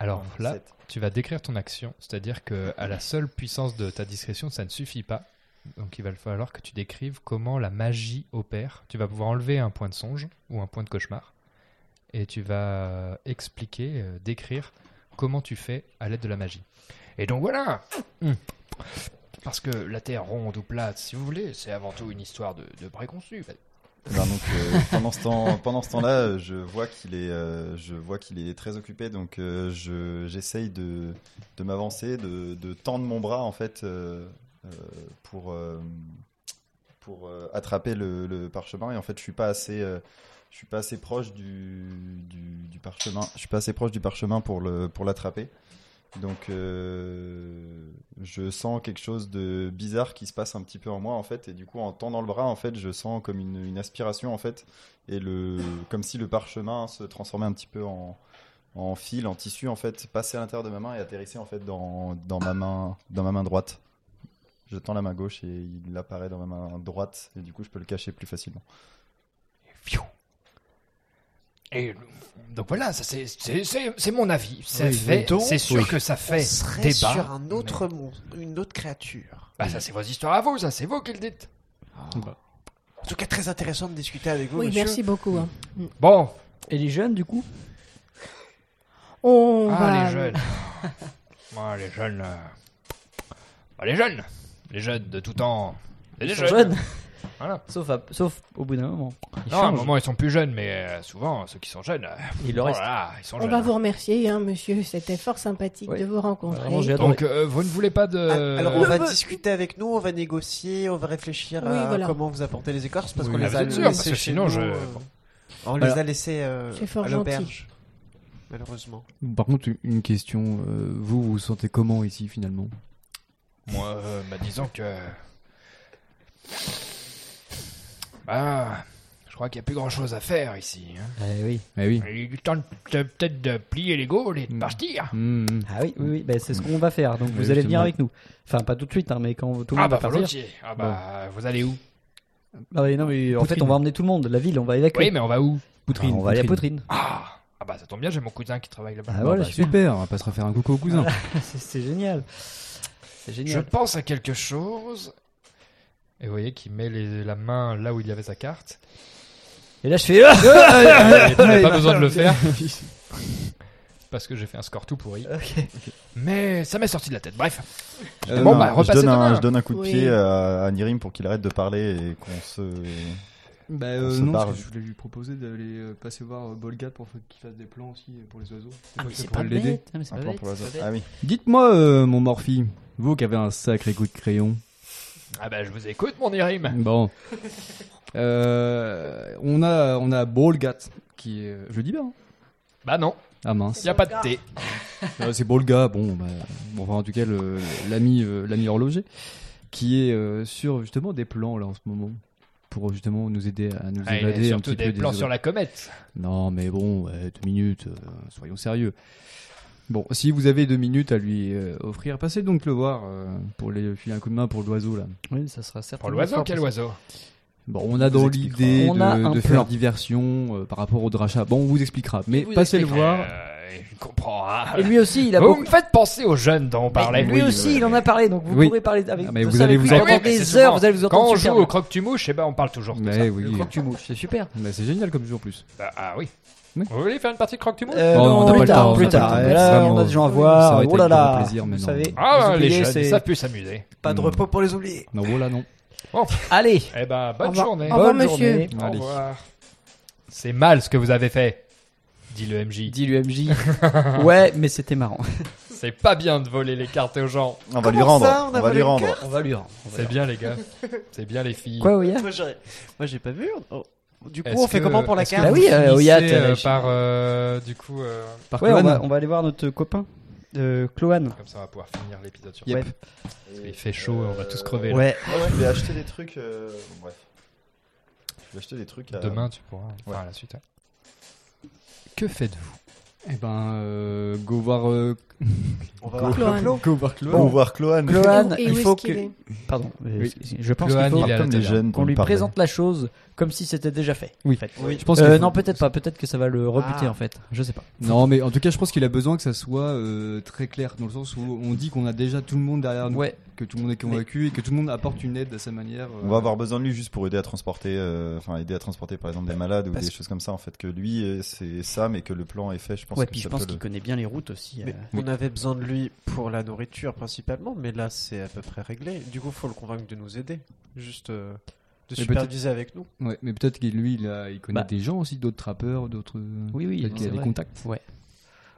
Alors Non, là, sept. tu vas décrire ton action, c'est-à-dire que à la seule puissance de ta discrétion, ça ne suffit pas. Donc il va falloir que tu décrives comment la magie opère. Tu vas pouvoir enlever un point de songe ou un point de cauchemar et tu vas expliquer, euh, décrire comment tu fais à l'aide de la magie. Et donc voilà. Hmm. Parce que la Terre ronde ou plate, si vous voulez, c'est avant tout une histoire de, préconçus. Ben euh, pendant ce temps, pendant ce temps-là, euh, je vois qu'il est, euh, je vois qu'il est très occupé, donc euh, je, j'essaye de, de m'avancer, de, de tendre mon bras en fait euh, euh, pour, euh, pour euh, attraper le, parchemin. Et en fait, je suis pas assez, euh, je suis pas assez proche du, du, parchemin. Je suis pas assez proche du parchemin pour le, pour l'attraper. Donc, euh, je sens quelque chose de bizarre qui se passe un petit peu en moi, en fait. Et du coup, en tendant le bras, en fait, je sens comme une, une aspiration, en fait. Et le, comme si le parchemin se transformait un petit peu en, en fil, en tissu, en fait, passait à l'intérieur de ma main et atterrissait, en fait, dans, dans, ma, main, dans ma main droite. Je tends la main gauche et il apparaît dans ma main droite. Et du coup, je peux le cacher plus facilement. Et donc voilà, ça c'est c'est- c'est- c'est mon avis. Ça Oui, fait, donc, c'est sûr oui. que ça On fait serait débat. sur un autre monde, une autre créature. Bah ça c'est vos histoires à vous, ça c'est vous qui le dites. En tout cas, très intéressant de discuter avec vous, Oui, monsieur. merci beaucoup. hein. Bon, Et les jeunes, du coup? On ah va... les jeunes. Ah, les jeunes. euh, bah, les jeunes. Les jeunes de tout temps. Ils sont jeunes. jeunes. Voilà. Sauf, à- sauf au bout d'un moment. Ils Non, à un moment ils sont plus jeunes, mais euh, souvent ceux qui sont jeunes. euh, Il leur oh reste. là là, ils sont On jeunes. va vous remercier, hein, monsieur. C'était fort sympathique Oui. de vous rencontrer. Vraiment, j'ai adoré. Donc euh, vous ne voulez pas de. Ah, Alors, on va discuter avec nous, on va négocier, on va réfléchir Oui, à voilà. comment vous apporter les écorces parce Oui, qu'on ah, les vous a êtes sûr, laissés parce que chez sinon, nous, je- euh, On Voilà. les a laissés euh, C'est fort à l'auberge, malheureusement. Par contre, une question. euh, vous, vous vous sentez comment ici finalement? Moi, euh, bah, disons que. Bah. Je crois qu'il n'y a plus grand chose à faire ici. hein. Eh oui. Eh oui. Il est du temps de- de- peut-être de plier les gaules et de Mm. partir. Hmm, hmm. Ah oui, oui, oui. bah, c'est ce qu'on va faire. Donc Oui, vous allez venir justement. avec nous. Enfin, pas tout de suite, hein, mais quand tout le Ah monde bah va partir. volontiers. Ah bah vous allez où? Ah oui, non, mais en fait, Poutrine. on va emmener tout le monde. La ville, on va évacuer. Oui mais on va où? Poutrine. on va aller à Poutrine. Ah Ah bah ça tombe bien, j'ai mon cousin qui travaille là-bas. Ah, Bon, voilà, bah, super. super, on va pas se refaire un coucou au cousin. c'est c'est génial. C'est Je pense à quelque chose. Et vous voyez qu'il met les- la main là où il y avait sa carte. Et là, je fais. Ah Et tu n'as pas besoin de le faire. Parce que j'ai fait un score tout pourri. Ok. Mais ça m'est sorti de la tête. Bref. Euh, Bon, non, bah, je, repassez donne un, demain. je donne un coup de Oui. pied à, à Nirim pour qu'il arrête de parler et qu'on se. Bah euh, se non, barre. parce que je voulais lui proposer d'aller euh, passer voir euh, Bolgat pour fa- qu'il fasse des plans aussi euh, pour les oiseaux. Ah, mais c'est pas bête. Ah, mais c'est Un pas plan bête, pour l'oiseau. Ah oui. Dites-moi, euh, mon Morphy, vous qui avez un sacré coup de crayon. Ah bah je vous écoute mon Irim. Bon. Euh, on a on a Bolgat qui est. Je le dis bien. hein Bah non, Ah mince. y a pas de thé. Euh, c'est Bolga, bon, bah, bon, enfin, en tout cas, le- l'ami, euh, l'ami horloger, qui est euh, sur justement des plans là en ce moment pour justement nous aider à nous Ah, il évader a un surtout petit des peu plans sur la comète. Non, mais bon, ouais, deux minutes, euh, soyons sérieux. Bon, si vous avez deux minutes à lui euh, offrir, passez donc le voir euh, pour les filer un coup de main pour l'oiseau là. Oui, ça sera Pour certainement. l'oiseau, quel oiseau? Bon, on a dans l'idée On de, faire diversion euh, par rapport au drachat. Bon, on vous expliquera, mais vous passez le voir. Euh, il comprendra. Et lui aussi, il a Vous beaucoup. me faites penser aux jeunes dont on parlait. lui oui, aussi, il en a parlé, donc vous Oui. pourrez parler avec. Ah, mais vous allez vous lui entendre. pendant mais des heures, vous allez vous Quand entendre on super joue au croque-tu-mouche, eh ben on parle toujours de ça. Mais oui, Le croque-tu-mouche, c'est super. C'est génial comme jeu en plus. Bah, ah oui. Oui. Vous voulez faire une partie de croque-tu-mouche Euh, Bon, non, on plus le tard, temps, plus on tard. le temps. Là, on a des gens à voir. Oh là là, vous savez. Ah, les jeunes, s'amuser. Pas de Hmm. repos pour les oubliés. Non, voilà, non. Allez, Eh ben, bonne journée. Au revoir, bonne monsieur. journée. Au revoir. C'est mal ce que vous avez fait, dit le MJ. Dis l'UMJ. ouais, mais c'était marrant. C'est pas bien de voler les cartes aux gens. On va lui rendre. ça, on on va lui rendre. On va lui rendre. on va C'est bien les gars. C'est bien les filles. Quoi, Ouya Moi, j'ai- Moi, j'ai pas vu. Oh. Du coup, on fait comment pour la carte Bah oui, euh, euh, euh, par euh, du coup euh, Par Ouais, on va, on va aller voir notre copain, euh, Cloan. comme ça on va pouvoir finir l'épisode sur Yep. Parce qu'il fait chaud, on va tous crever. là. Ouais. Moi, je voulais acheter des trucs. euh, bon, bref. Je voulais acheter des trucs. à- Demain tu pourras. Enfin à la suite. ouais. Que faites-vous? Eh ben, euh, go voir. euh, On va voir Cloan. Go voir Cloan. Voir Cloan. Cloan, Et où il est-ce faut qu'il que. est Pardon. euh, Oui. Je pense Cloan, qu'il faut il est à Comme la des taverne. jeunes qu'on lui présente la chose comme si c'était déjà fait. Oui. en fait. Oui. Je pense Euh, qu'il- non, peut-être pas. Peut-être que ça va le rebuter Ah. en fait. Je sais pas. Non, mais en tout cas, je pense qu'il a besoin que ça soit euh, très clair, dans le sens où on dit qu'on a déjà tout le monde derrière nous, Ouais. que tout le monde est convaincu et que tout le monde apporte une aide à sa manière. euh. On va avoir besoin de lui juste pour aider à transporter, euh, enfin aider à transporter par exemple des malades ou Parce des choses comme ça. En fait, que lui euh, c'est ça, mais que le plan est fait. Je pense Ouais, que puis je pense peut qu'il le- connaît bien les routes aussi. Euh. Avait besoin de lui pour la nourriture principalement, mais là c'est à peu près réglé. Du coup, faut le convaincre de nous aider, juste euh, de Mais superviser avec nous. Ouais, mais peut-être qu'il lui, il, a- il connaît Bah. des gens aussi, d'autres trappeurs, d'autres. Oui, oui, peut-être a des vrai. contacts. Ouais.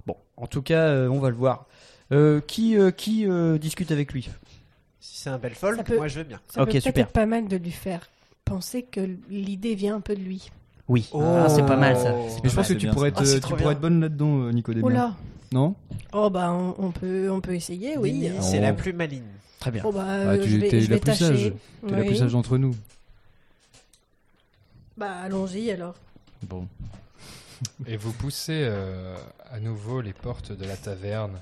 Bon, en tout cas, euh, on va le voir. Euh, qui euh, qui euh, discute avec lui? Si c'est un bel fold, Ça peut- moi je vais bien. Ça Ok, peut peut-être super. être pas mal de lui faire penser que l'idée vient un peu de lui. Oui. Ah, c'est pas mal ça. Oh. Mais je pense que tu bien, pourrais, ça. être, Ah, c'est tu trop pourrais bien. être bonne là-dedans, euh, Nico Oh Damien. là Non Oh bah on, on peut on peut essayer, oui. Euh, c'est la plus maligne. Très bien. Oh bah Ah, euh, tu je vais, t'es je la vais plus sage. la plus sage d'entre nous. Bah allons-y alors. Bon. Et vous poussez euh, à nouveau les portes de la taverne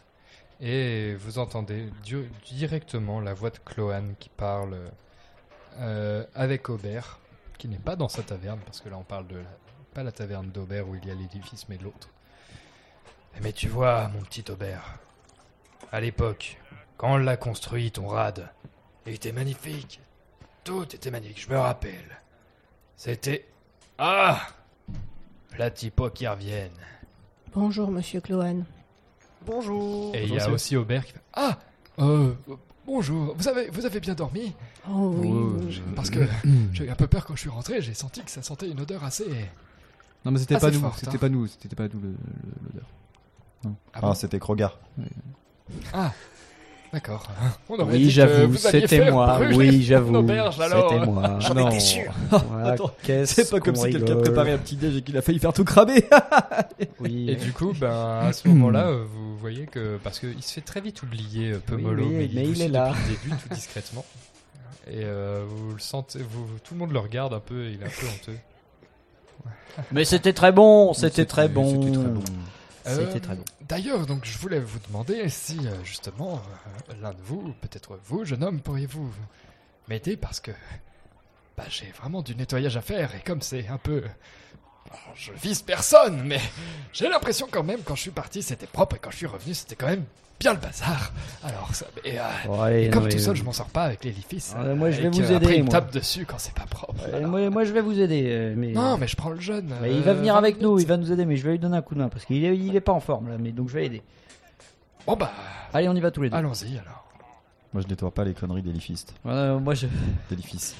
et vous entendez du- directement la voix de Cloan qui parle euh, avec Aubert, qui n'est pas dans sa taverne, parce que là on parle de la- pas la taverne d'Aubert où il y a l'édifice, mais de l'autre. Mais tu vois, mon petit Aubert, à l'époque, quand on l'a construit, ton rad, il était magnifique. Tout était magnifique, je me rappelle. C'était... Ah La typo qui reviennent. Bonjour monsieur Cloan. Bonjour. Et il y a aussi Aubert qui fait Ah euh, Bonjour, vous avez, vous avez bien dormi? Oh oui. Oh, oui. Parce que j'ai eu un peu peur quand je suis rentré, j'ai senti que ça sentait une odeur assez. Non, mais c'était Ah, pas nous. C'était hein. pas nous. C'était pas nous l'odeur. Ah, Ah, bon c'était Krogar. Ah, d'accord. Oui, j'avoue, c'était moi. Oui, j'avoue. C'était moi. J'en Non. étais sûr. Voilà, C'est pas comme si quelqu'un préparait un petit déj et qu'il a failli faire tout cramer. Oui. Et du coup, ben, à ce moment-là, euh, vous voyez que. Parce qu'il se fait très vite oublier, euh, Pomolo, Oui, oui, mais, il est là. Depuis le début, tout discrètement. Et euh, vous le sentez, vous, tout le monde le regarde un peu, et il est un peu honteux. Mais c'était très bon. C'était- très bon. c'était très bon. C'était Euh, très bon. D'ailleurs, donc je voulais vous demander si euh, justement euh, l'un de vous, peut-être vous, jeune homme, pourriez-vous m'aider parce que bah, j'ai vraiment du nettoyage à faire et comme c'est un peu, je vise personne, mais j'ai l'impression quand même quand je suis parti c'était propre et quand je suis revenu c'était quand même bien le bazar. Alors ça, et, euh, allez, et comme non, tout mais- seul je m'en sors pas avec l'édifice. Ah, moi, je vais et vous Après aider, il me tape dessus quand c'est pas propre. Euh, moi, moi, je vais vous aider. euh, Mais... Non, mais je prends le jeune. Mais il euh, va venir 20 avec nous, il va nous aider, mais je vais lui donner un coup de main parce qu'il est, il est pas en forme là, mais donc je vais l'aider. Bon bah, Allez, on y va tous les deux. allons-y alors. Moi, je nettoie pas les conneries. Euh, moi, je, D'Elifice.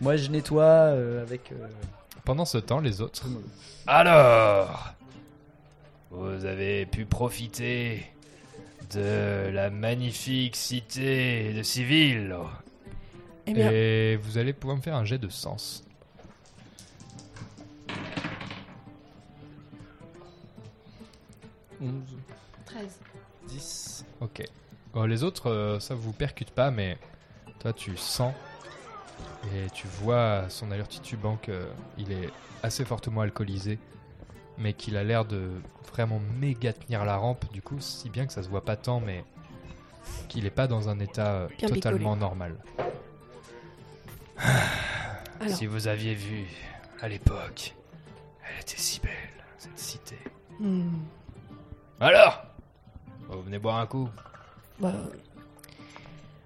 moi, je nettoie euh, avec. euh, Pendant ce temps, les autres. Alors, vous avez pu profiter de la magnifique cité de Civil. Eh bien, Et vous allez pouvoir me faire un jet de sens. 11. 13. 10. Ok. Bon, les autres, euh, ça vous percute pas, mais toi, tu sens et tu vois à son allure titubant qu'il est assez fortement alcoolisé, mais qu'il a l'air de vraiment méga tenir la rampe, du coup, si bien que ça se voit pas tant, mais qu'il est pas dans un état euh, Bien totalement normal. Alors, Si vous aviez vu à l'époque, elle était si belle, cette cité. hmm, Alors Vous venez boire un coup? Bah,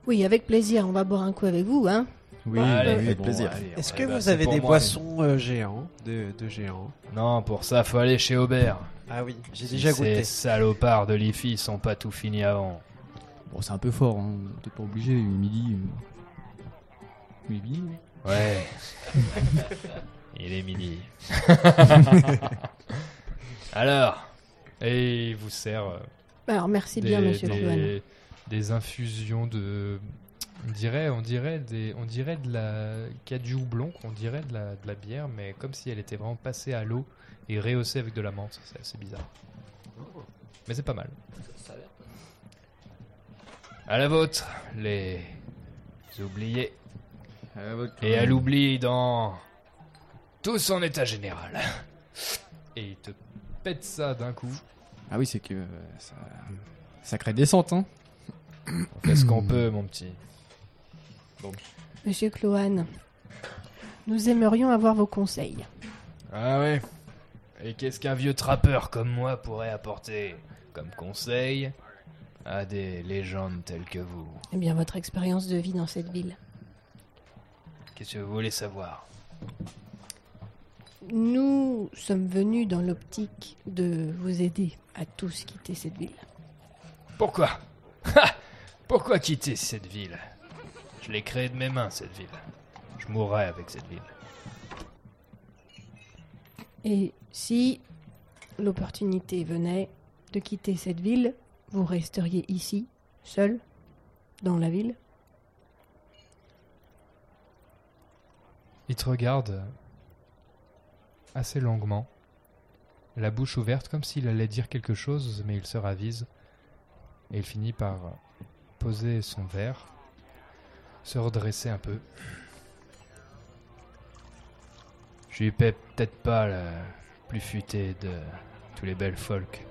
oui, avec plaisir, on va boire un coup avec vous, hein. Oui, Allez, oui, avec bon, plaisir. Est-ce que vous avez des moi. boissons euh, géants de, de géants Non, pour ça, faut aller chez Aubert. Ah oui, j'ai déjà Ces goûté. salopards de l'IFI sont pas tout finis avant. Bon, c'est un peu fort, hein. T'es pas obligé, midi. euh, Midi Ouais. Il est midi. Alors Et il vous sert euh, Alors, merci des, bien, monsieur des- des infusions de. On dirait, on dirait, des, on dirait de la cadu houblon, on dirait de la, de la bière, mais comme si elle était vraiment passée à l'eau et rehaussée avec de la menthe. C'est assez bizarre. Mais c'est pas mal. À la vôtre, les oubliés. Ah, Et à l'oubli dans tout son état général. Et il te pète ça d'un coup. Ah oui, c'est que. euh, ça... Sacrée descente, hein. On fait ce qu'on peut, mon petit. Monsieur Cloan, nous aimerions avoir vos conseils. Ah ouais. Et qu'est-ce qu'un vieux trappeur comme moi pourrait apporter comme conseil à des légendes telles que vous? Eh bien, votre expérience de vie dans cette ville. Qu'est-ce que vous voulez savoir? Nous sommes venus dans l'optique de vous aider à tous quitter cette ville. Pourquoi? Ha! Pourquoi quitter cette ville? Je l'ai créée de mes mains, cette ville. Je mourrai avec cette ville. Et si l'opportunité venait de quitter cette ville, vous resteriez ici, seul, dans la ville? Il te regarde assez longuement, la bouche ouverte comme s'il allait dire quelque chose, mais il se ravise. Et il finit par poser son verre, se redresser un peu. Je suis pe- peut-être pas le plus futé de tous les belles folk.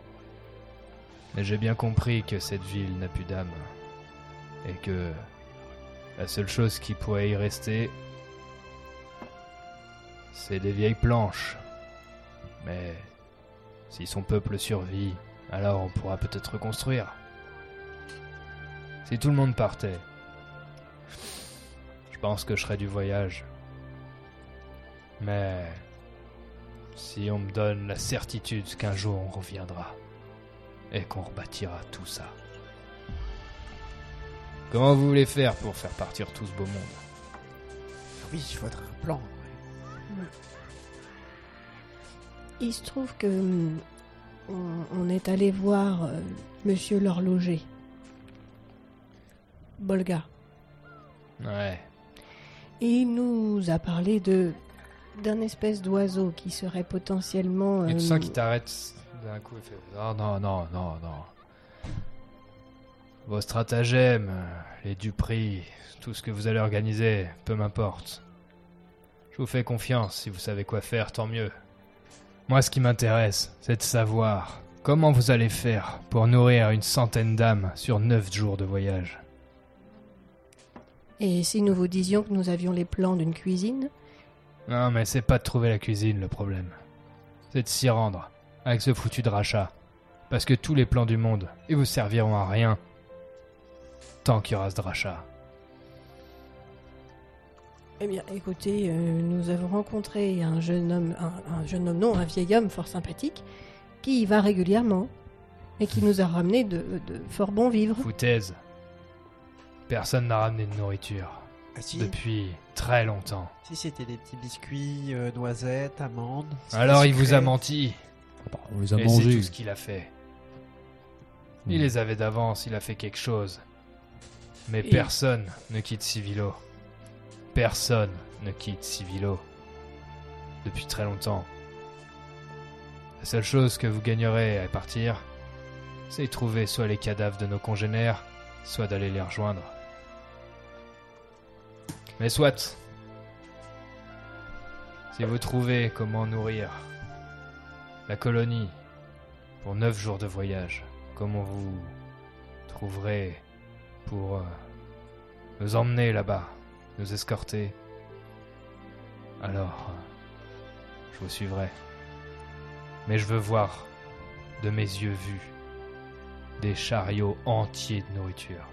Mais j'ai bien compris que cette ville n'a plus d'âme. Et que la seule chose qui pourrait y rester, c'est des vieilles planches. Mais si son peuple survit, alors on pourra peut-être reconstruire. Si tout le monde partait, je pense que je serais du voyage. Mais si on me donne la certitude qu'un jour on reviendra et qu'on rebâtira tout ça. Comment vous voulez faire pour faire partir tout ce beau monde? Oui, il faudrait un plan. Il se trouve que hum, on, on est allé voir euh, Monsieur l'horloger. Bolga. Ouais. Et il nous a parlé de d'un espèce d'oiseau qui serait potentiellement. Et tu euh, sens qu'il t'arrête d'un coup et fait Non, non, non, non, non. Vos stratagèmes, les duperies, tout ce que vous allez organiser, peu m'importe. Je vous fais confiance, si vous savez quoi faire, tant mieux. Moi, ce qui m'intéresse, c'est de savoir comment vous allez faire pour nourrir une centaine d'âmes sur neuf jours de voyage. Et si nous vous disions que nous avions les plans d'une cuisine? Non, mais c'est pas de trouver la cuisine le problème. C'est de s'y rendre, avec ce foutu de rachat. Parce que tous les plans du monde, ils vous serviront à rien. Tant qu'il y aura ce rachat. Eh bien, écoutez, euh, nous avons rencontré un jeune homme, un, un jeune homme, non, un vieil homme fort sympathique, qui y va régulièrement et qui nous a ramené de, de fort bons vivres. Foutaise. Personne n'a ramené de nourriture. Ah, si, depuis très longtemps. si c'était des petits biscuits, euh, noisettes, amandes. Alors il vous a menti. Bah, on les a Et c'est mangés. tout ce qu'il a fait. Il Hmm. les avait d'avance, il a fait quelque chose. Mais Et- personne ne quitte Civilo. Personne ne quitte Civilo. Depuis très longtemps. La seule chose que vous gagnerez à partir, c'est de trouver soit les cadavres de nos congénères, soit d'aller les rejoindre. Mais soit. Si vous trouvez comment nourrir la colonie pour neuf jours de voyage, comment vous trouverez pour euh, nous emmener là-bas, nous escorter, alors je vous suivrai. Mais je veux voir de mes yeux vus des chariots entiers de nourriture.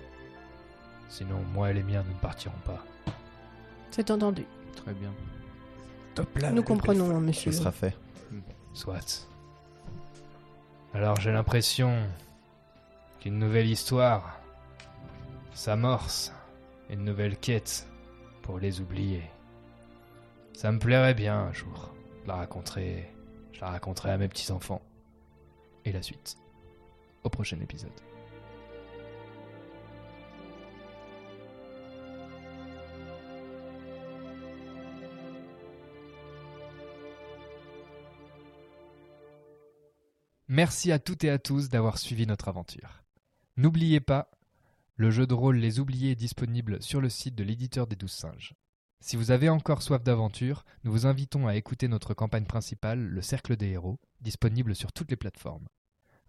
Sinon, moi et les miens, nous ne partirons pas. C'est entendu. Très bien. Nous comprenons, hein, monsieur. Ce sera fait. Soit. Alors j'ai l'impression qu'une nouvelle histoire s'amorce, une nouvelle quête pour les oublier. Ça me plairait bien un jour de la raconter, je la raconterai à mes petits-enfants. Et la suite, au prochain épisode. Merci à toutes et à tous d'avoir suivi notre aventure. N'oubliez pas, le jeu de rôle Les Oubliés est disponible sur le site de l'éditeur des Douze Singes. Si vous avez encore soif d'aventure, nous vous invitons à écouter notre campagne principale, Le Cercle des Héros, disponible sur toutes les plateformes.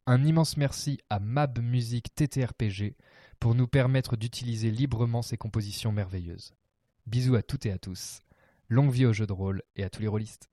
Un immense merci à Mab Music TTRPG pour nous permettre d'utiliser librement ces compositions merveilleuses. Bisous à toutes et à tous. Longue vie au jeu de rôle et à tous les rôlistes.